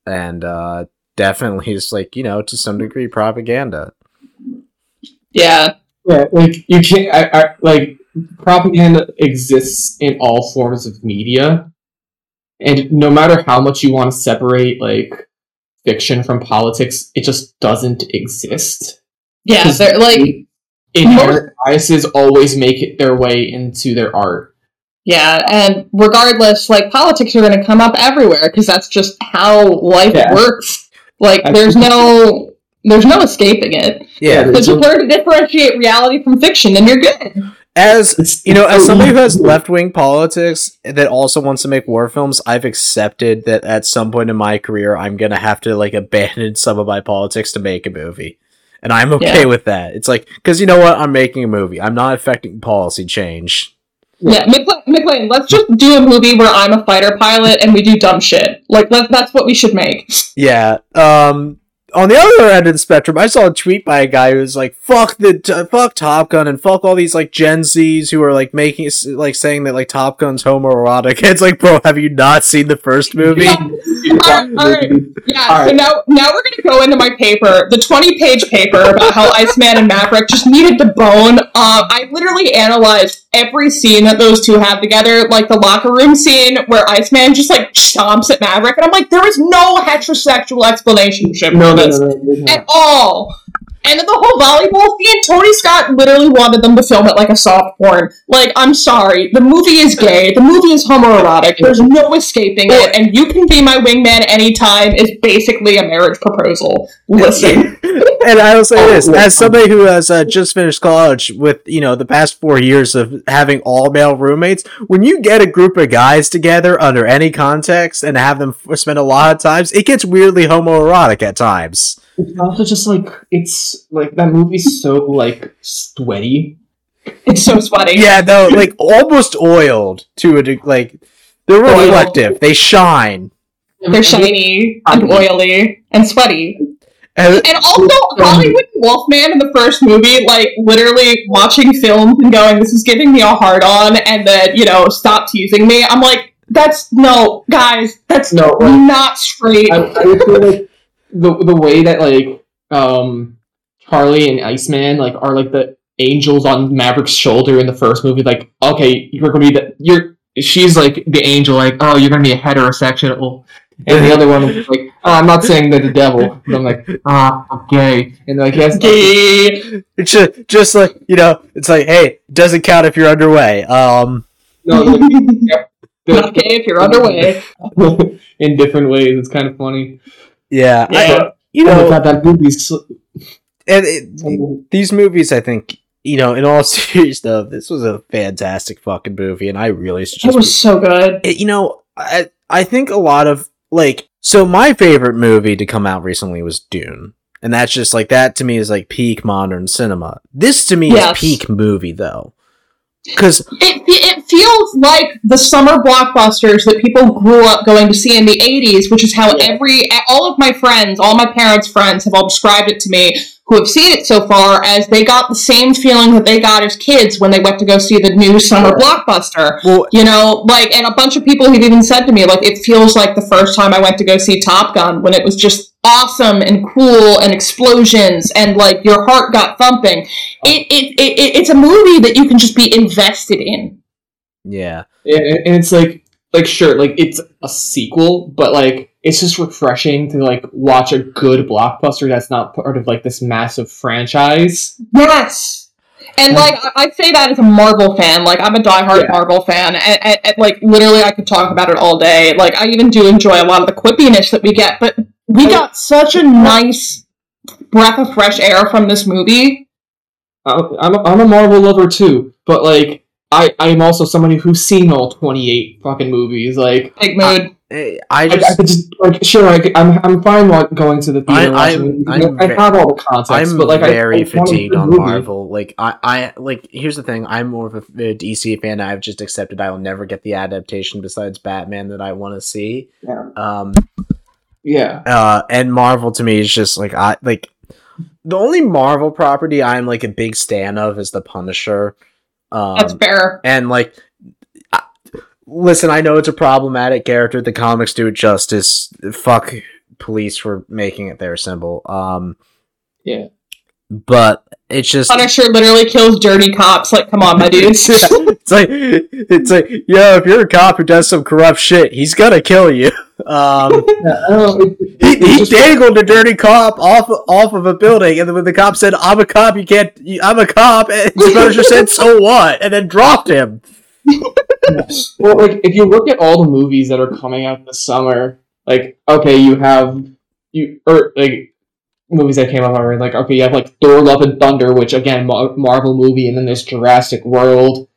and uh, definitely *laughs* is like you know to some degree propaganda. Yeah. yeah, like you can't. I, I like propaganda exists in all forms of media, and no matter how much you want to separate like fiction from politics, it just doesn't exist. Yeah, They're like inherent biases always make it their way into their art. Yeah, and regardless, like politics are going to come up everywhere because that's just how life Yeah. works. Like, there's no, there's no escaping it. Yeah, there's So no- just learn to differentiate reality from fiction, and you're good. as you know, as somebody who has left wing politics that also wants to make war films, I've accepted that at some point in my career, I'm gonna have to like abandon *laughs* some of my politics to make a movie, and I'm okay Yeah. with that. It's like because you know what, I'm making a movie. I'm not affecting policy change. Yeah, McLain, McLain, let's just do a movie where I'm a fighter pilot and we do dumb shit. Like, that's what we should make. Yeah. Um. On the other end of the spectrum, I saw a tweet by a guy who was like, "Fuck the t- fuck Top Gun and fuck all these like Gen Zs who are like making like saying that like Top Gun's homoerotic." *laughs* It's like, bro, have you not seen the first movie? Alright, alright. Yeah, so now now we're gonna go into my paper, the 20 page paper about how *laughs* Iceman and Maverick just needed the bone. Um, I literally analyzed every scene that those two have together, like the locker room scene where Iceman just like chomps at Maverick, and I'm like, there is no heterosexual explanation for No, no, this no, no, there's at all. And then the whole volleyball scene, Tony Scott literally wanted them to film it like a soft porn. Like, I'm sorry, the movie is gay, the movie is homoerotic, there's no escaping it, and you can be my wingman anytime is basically a marriage proposal. Listen. *laughs* and I will say Oh, this: as somebody who has uh, just finished college, with you know the past four years of having all male roommates, when you get a group of guys together under any context and have them spend a lot of times, it gets weirdly homoerotic at times. It's also just like it's like that movie's so like sweaty. It's so sweaty. Yeah, though, like almost oiled to a de- like they're Oiled. reflective. They shine. They're shiny and oily and sweaty. And, And also, Hollywood Wolfman in the first movie, like literally watching films and going, "This is giving me a hard on," and then you know, stop teasing me. I'm like, that's no, guys. That's No, like- not straight. I, I would feel like the the way that like um Charlie and Iceman like are like the angels on Maverick's shoulder in the first movie. Like, okay, you're gonna be the you're she's like the angel. Like, oh, you're gonna be a heterosexual. And the other one was like, oh, I'm not saying they're the devil, but I'm like, ah, I'm gay. And like, yes, Gay. It's just, just like you know, it's like, hey, doesn't count if you're underway. Um, no, like, *laughs* Not gay if you're underway. *laughs* in different ways. It's kind of funny. Yeah, I- Yeah. you oh know, god, that movie's so, and it, these movies, I think, you know, in all *laughs* seriousness, though, this was a fantastic fucking movie, and I really should It just, was so good. it, you know, I I think a lot of like, so my favorite movie to come out recently was Dune, and that's just like that to me is like peak modern cinema. This to me Yes. is peak movie though, because It, it feels like the summer blockbusters that people grew up going to see in the 80s, which is how every, all of my friends, all my parents' friends have all described it to me who have seen it so far as they got the same feeling that they got as kids when they went to go see the new summer blockbuster. well, You know, like, and a bunch of people have even said to me, like, it feels like the first time I went to go see Top Gun when it was just awesome and cool and explosions and like your heart got thumping. Oh. It, it, it, it it's a movie that you can just be invested in. Yeah, Yeah, and and it's like like sure, like it's a sequel, but like it's just refreshing to like watch a good blockbuster that's not part of like this massive franchise. Yes. And like I- I say that as a Marvel fan, like I'm a diehard Yeah. Marvel fan, and, and, and, like literally I could talk about it all day. Like I even do enjoy a lot of the quippiness that we get, but we oh, got such a nice breath of fresh air from this movie. I'm I'm a, I'm a Marvel lover too, but like I I'm also somebody who's seen all 28 fucking movies. Like Big mood. Eh, I I, I just could just like sure I, am I'm fine like, going to the theater. I- and watching I'm- I'm I have all the context, I'm but like I- very I, want fatigued on movie. Marvel. Like I, I like here's the thing. I'm more of a, a DC fan. I've just accepted I will never get the adaptation besides Batman that I want to see. Yeah. Um. Yeah. Uh. And Marvel to me is just like I like the only Marvel property I'm like a big stan of is the Punisher. Um. That's fair. and like I- listen i know it's a problematic character the comics do it justice fuck police for making it their symbol um Yeah. But it's just Punisher literally kills dirty cops. Like, come on, my dudes. *laughs* it's like it's like yo if you're a cop who does some corrupt shit he's gonna kill you um *laughs* Yeah, he, he just- dangled a dirty cop off off of a building and then when the cop said i'm a cop you can't i'm a cop and the Punisher *laughs* said so what and then dropped him Well, like if you look at all the movies that are coming out this summer, like okay, you have you or like movies that came out already. Like okay, you have like Thor: Love and Thunder, which again Mar- Marvel movie, and then there's Jurassic World,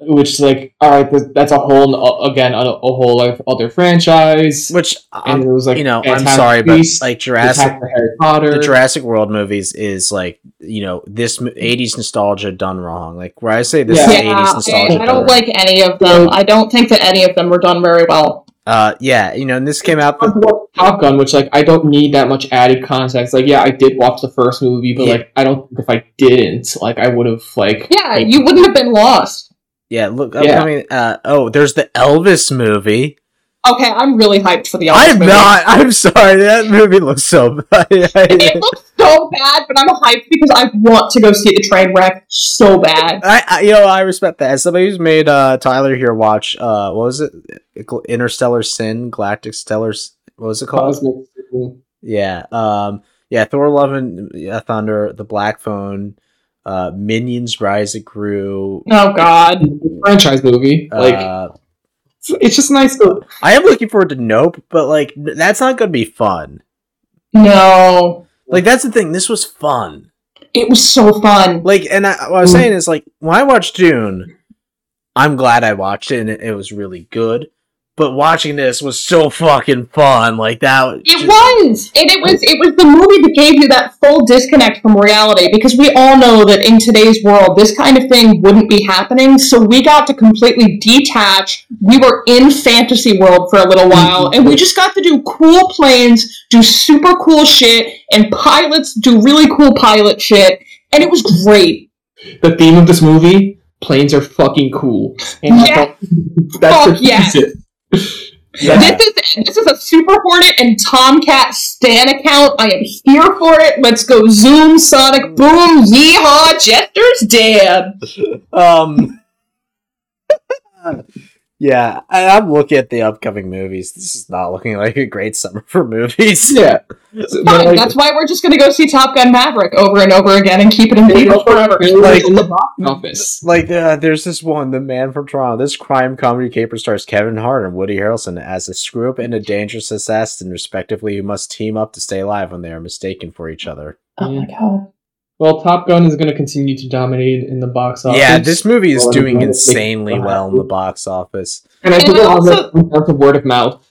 which is like all right, that's a whole again a, a whole like, other franchise. which And there was like you know i'm Fantastic sorry but Beasts, like jurassic Attack of Harry Potter. the Jurassic World movies is like you know this '80s nostalgia done wrong. Like where I say this Yeah. is yeah, '80s nostalgia. I don't wrong. like any of them. I don't think that any of them were done very well. Uh, yeah, you know, and this came out. I've Top Gun, which like I don't need that much added context. Like, yeah, I did watch the first movie, but Yeah. like I don't think if I didn't, like I would have like Yeah, you wouldn't have been lost. Yeah, look, Yeah. upcoming. Uh, oh, there's the Elvis movie. Okay, I'm really hyped for the Elvis I'm movie. not. I'm sorry. That movie looks so. *laughs* Bad. it looks so bad, but I'm hyped because I want to go see the train wreck so bad. I, I, you know, I respect that. As somebody who's made uh, Tyler here watch, uh, what was it? Interstellar Sin, Galactic Stellar. S- What was it called? cosmic. Yeah. Um. Yeah. Thor: Love and uh, Thunder, The Black Phone, uh, Minions: Rise of Gru. Oh God. franchise movie. Like uh, *laughs* it's, just nice to I am looking forward to Nope, but like that's not gonna be fun. No. Like that's the thing. This was fun. It was so fun. Like, and I, what I was mm. saying is like when I watched Dune, I'm glad I watched it and it, it was really good. But watching this was so fucking fun. Like that. It was, and it was it was the movie that gave you that full disconnect from reality because we all know that in today's world this kind of thing wouldn't be happening. So we got to completely detach. We were in fantasy world for a little mm-hmm. while, and we just got to do cool planes, do super cool shit, and pilots do really cool pilot shit, and it was great. the theme of this movie. Planes are fucking cool. And Yeah. that's Fuck the yeah. piece it. Yeah. This is this is a Super Hornet and Tomcat Stan account. I am here for it. Let's go Zoom Sonic Boom Yeehaw Jester's dead. *laughs* Um. *laughs* yeah, I, I'm looking at the upcoming movies. This is not looking like a great summer for movies. Yeah. *laughs* Fine, like, that's why we're just gonna go see Top Gun Maverick over and over again and keep it in theaters forever. Like- in the box office. Like, uh, there's this one, The Man from Toronto. This crime comedy caper stars Kevin Hart and Woody Harrelson as a screw up and a dangerous assassin, respectively, who must team up to stay alive when they are mistaken for each other. Oh my god. Well, Top Gun is going to continue to dominate in the box office. Yeah, this movie is Well, doing I'm glad it's insanely well in the box office. and I think I a lot of also- it comes to word of mouth.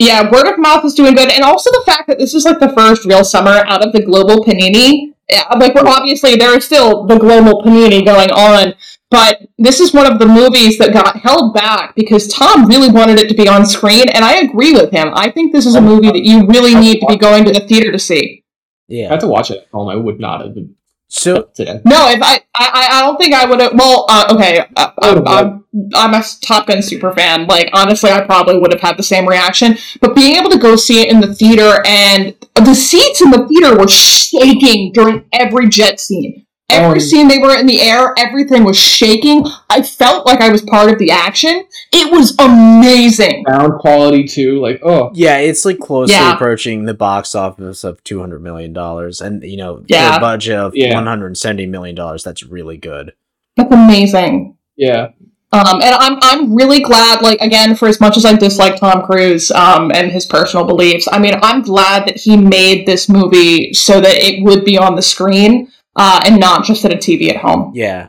Yeah, word of mouth is doing good, and also the fact that this is like the first real summer out of the global panini. Yeah, like we're obviously there is still the global panini going on, but this is one of the movies that got held back because Tom really wanted it to be on screen, and I agree with him. I think this is a movie that you really need to be going to the theater to see. I Yeah. had to watch it at home. I would not have been So, today. No, if I, I, I don't think I would have. Well, uh, okay, uh, I would've I'm, I'm a Top Gun super fan. Like, honestly, I probably would have had the same reaction. But being able to go see it in the theater and the seats in the theater were shaking during every jet scene. Every Um, scene they were in the air, everything was shaking. I felt like I was part of the action. It was amazing. Sound quality too, like oh, yeah, it's like closely Yeah. approaching the box office of $200 million. And, you know, Yeah. for a budget of Yeah. $170 million, that's really good. That's amazing. yeah, Um, and I'm I'm really glad, like again, for as much as I dislike Tom Cruise um, and his personal beliefs, I mean, I'm glad that he made this movie so that it would be on the screen uh, and not just at a TV at home. Yeah.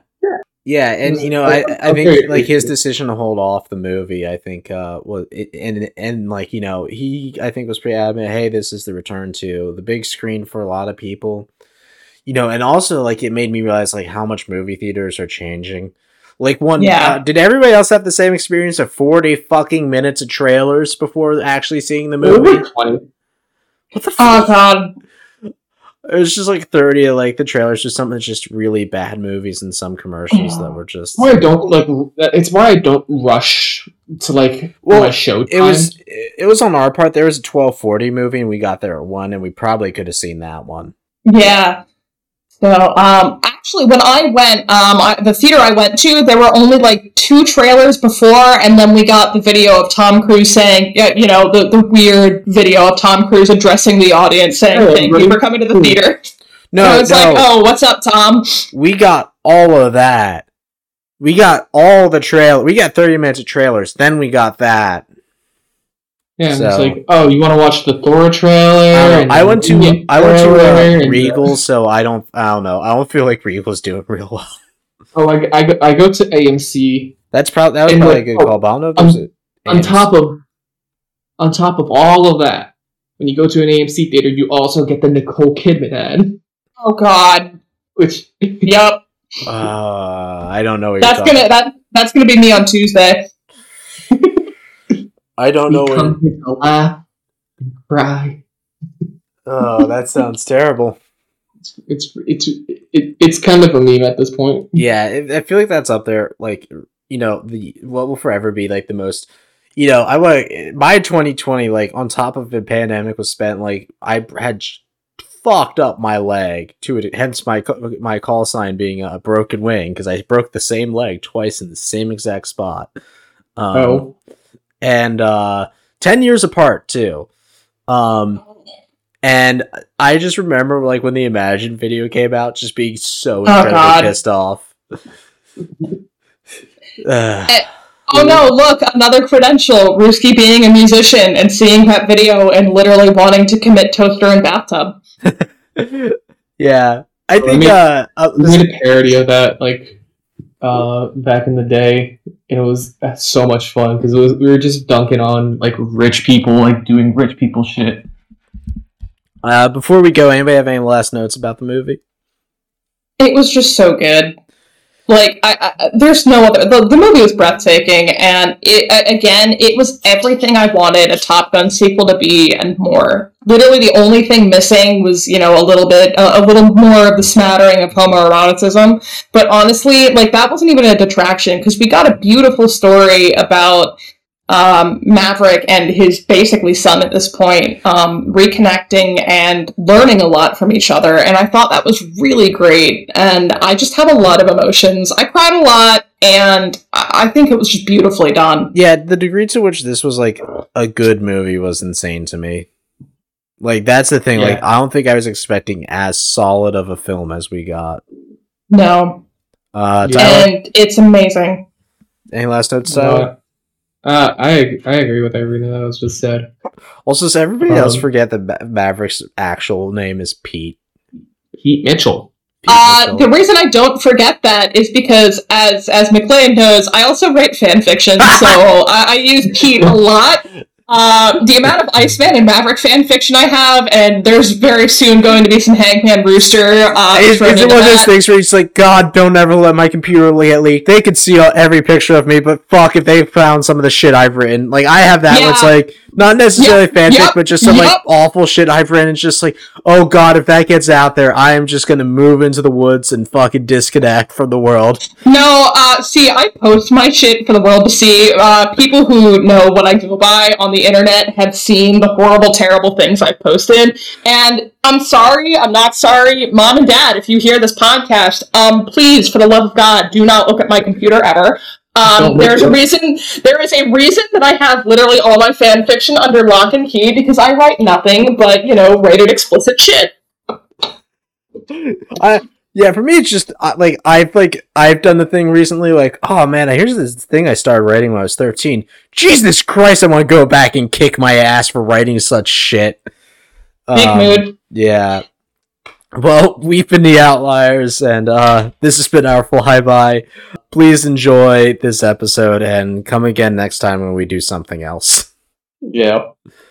Yeah, and you know, I I think like his decision to hold off the movie, I think uh was it, and and like you know he I think was pretty adamant. Hey, this is the return to the big screen for a lot of people, you know, and also like it made me realize like how much movie theaters are changing. Like one, Yeah. uh, did everybody else have the same experience of forty fucking minutes of trailers before actually seeing the movie? twenty. What the Oh fuck? God, It was just like thirty of like the trailers, just something that's just really bad movies and some commercials that oh. were just. Why I don't like. It's why I don't rush to like Well, my show. It was it was on our part. There was a twelve forty movie, and we got there at one, and we probably could have seen that one. yeah. So, um, actually, when I went, um, I, the theater I went to, there were only like two trailers before, and then we got the video of Tom Cruise saying, yeah, you know, the, the weird video of Tom Cruise addressing the audience saying, Oh, "Thank you for coming to the theater." No, I was no, like, "Oh, what's up, Tom?" we got all of that. We got all the trail. We got thirty minutes of trailers. Then we got that. Yeah. so- It's like oh, you want to watch the Thor trailer? I, and I went to Indian I went to uh, Regal, so I don't I don't know. I don't feel like Regal's doing *laughs* real well. Oh, I, I, go, I go to AMC That's probably that was And, probably a good oh, call. But I don't know if on- there's on top of on top of all of that. When you go to an AMC theater, you also get the Nicole Kidman ad, Oh God. which Yep. Uh, I don't know. What That's you're gonna that that's gonna be me on Tuesday. I don't know. we What, come here to laugh and cry. oh, that sounds terrible. It's it's it's it, it's kind of a meme at this point. Yeah, I I feel like that's up there. Like, you know, the what will forever be like the most. You know, I like my 2020. Like on top of the pandemic was spent like I had fucked up my leg to it. Hence my my call sign being a broken wing because I broke the same leg twice in the same exact spot. Um, Oh, and uh 10 years apart too um and i just remember like when the imagine video came out just being so incredibly God. pissed off *laughs* Ugh. Oh no, look, another credential. Ruski being a musician and seeing that video and literally wanting to commit toaster and bathtub. *laughs* yeah i I think mean- uh, uh we made a parody of that like uh back in the day. and It was uh, so much fun because it was we were just dunking on like rich people, like doing rich people shit. uh before we go anybody have any last notes about the movie It was just so good. Like, I, I, there's no other. The, the movie was breathtaking, and it again, it was everything I wanted a Top Gun sequel to be and more. Literally, the only thing missing was, you know, a little bit, a, a little more of the smattering of homoeroticism. But honestly, like that wasn't even a detraction because we got a beautiful story about um, Maverick and his basically son at this point um, reconnecting and learning a lot from each other. And I thought that was really great. And I just had a lot of emotions. I cried a lot, and I I think it was just beautifully done. Yeah, the degree to which this was like a good movie was insane to me. Like that's the thing. Like I don't think I was expecting as solid of a film as we got. No. Uh, Tyler, And it's amazing. any last notes? So Uh, uh, I I agree with everything that was just said. also, does everybody else um, forget that Ma- Maverick's actual name is Pete. Pete Mitchell. Pete Uh, Mitchell. the reason I don't forget that is because, as as McLain knows, I also write fan fiction, so *laughs* I, I use Pete a lot. Uh, the amount of Iceman and Maverick fan fiction I have, and there's very soon going to be some Hangman Rooster. Uh, It's, it's one of those things where it's like, God, don't ever let my computer get leaked. They could see all, every picture of me, but fuck if they found some of the shit I've written. Like, I have that where it's like, not necessarily fanfic, Yep. but just some like awful shit I've written. It's just like, oh God, if that gets out there, I am just gonna move into the woods and fucking disconnect from the world. No, uh, see, I post my shit for the world to see. Uh, people who know what I go by on the internet have seen the horrible, terrible things I've posted. And I'm sorry, I'm not sorry. Mom and dad, if you hear this podcast, um, please, for the love of God, do not look at my computer ever. Um, there's a reason. There is a reason that I have literally all my fan fiction under lock and key because I write nothing but you know rated explicit shit. I yeah, for me it's just uh, like I've like I've done the thing recently. Like, oh man, here's this thing I started writing when I was thirteen. Jesus Christ, I want to go back and kick my ass for writing such shit. Big Um, mood. Yeah. Well, we've been the outliers, and uh, this has been our flyby. Please enjoy this episode and come again next time when we do something else. Yeah.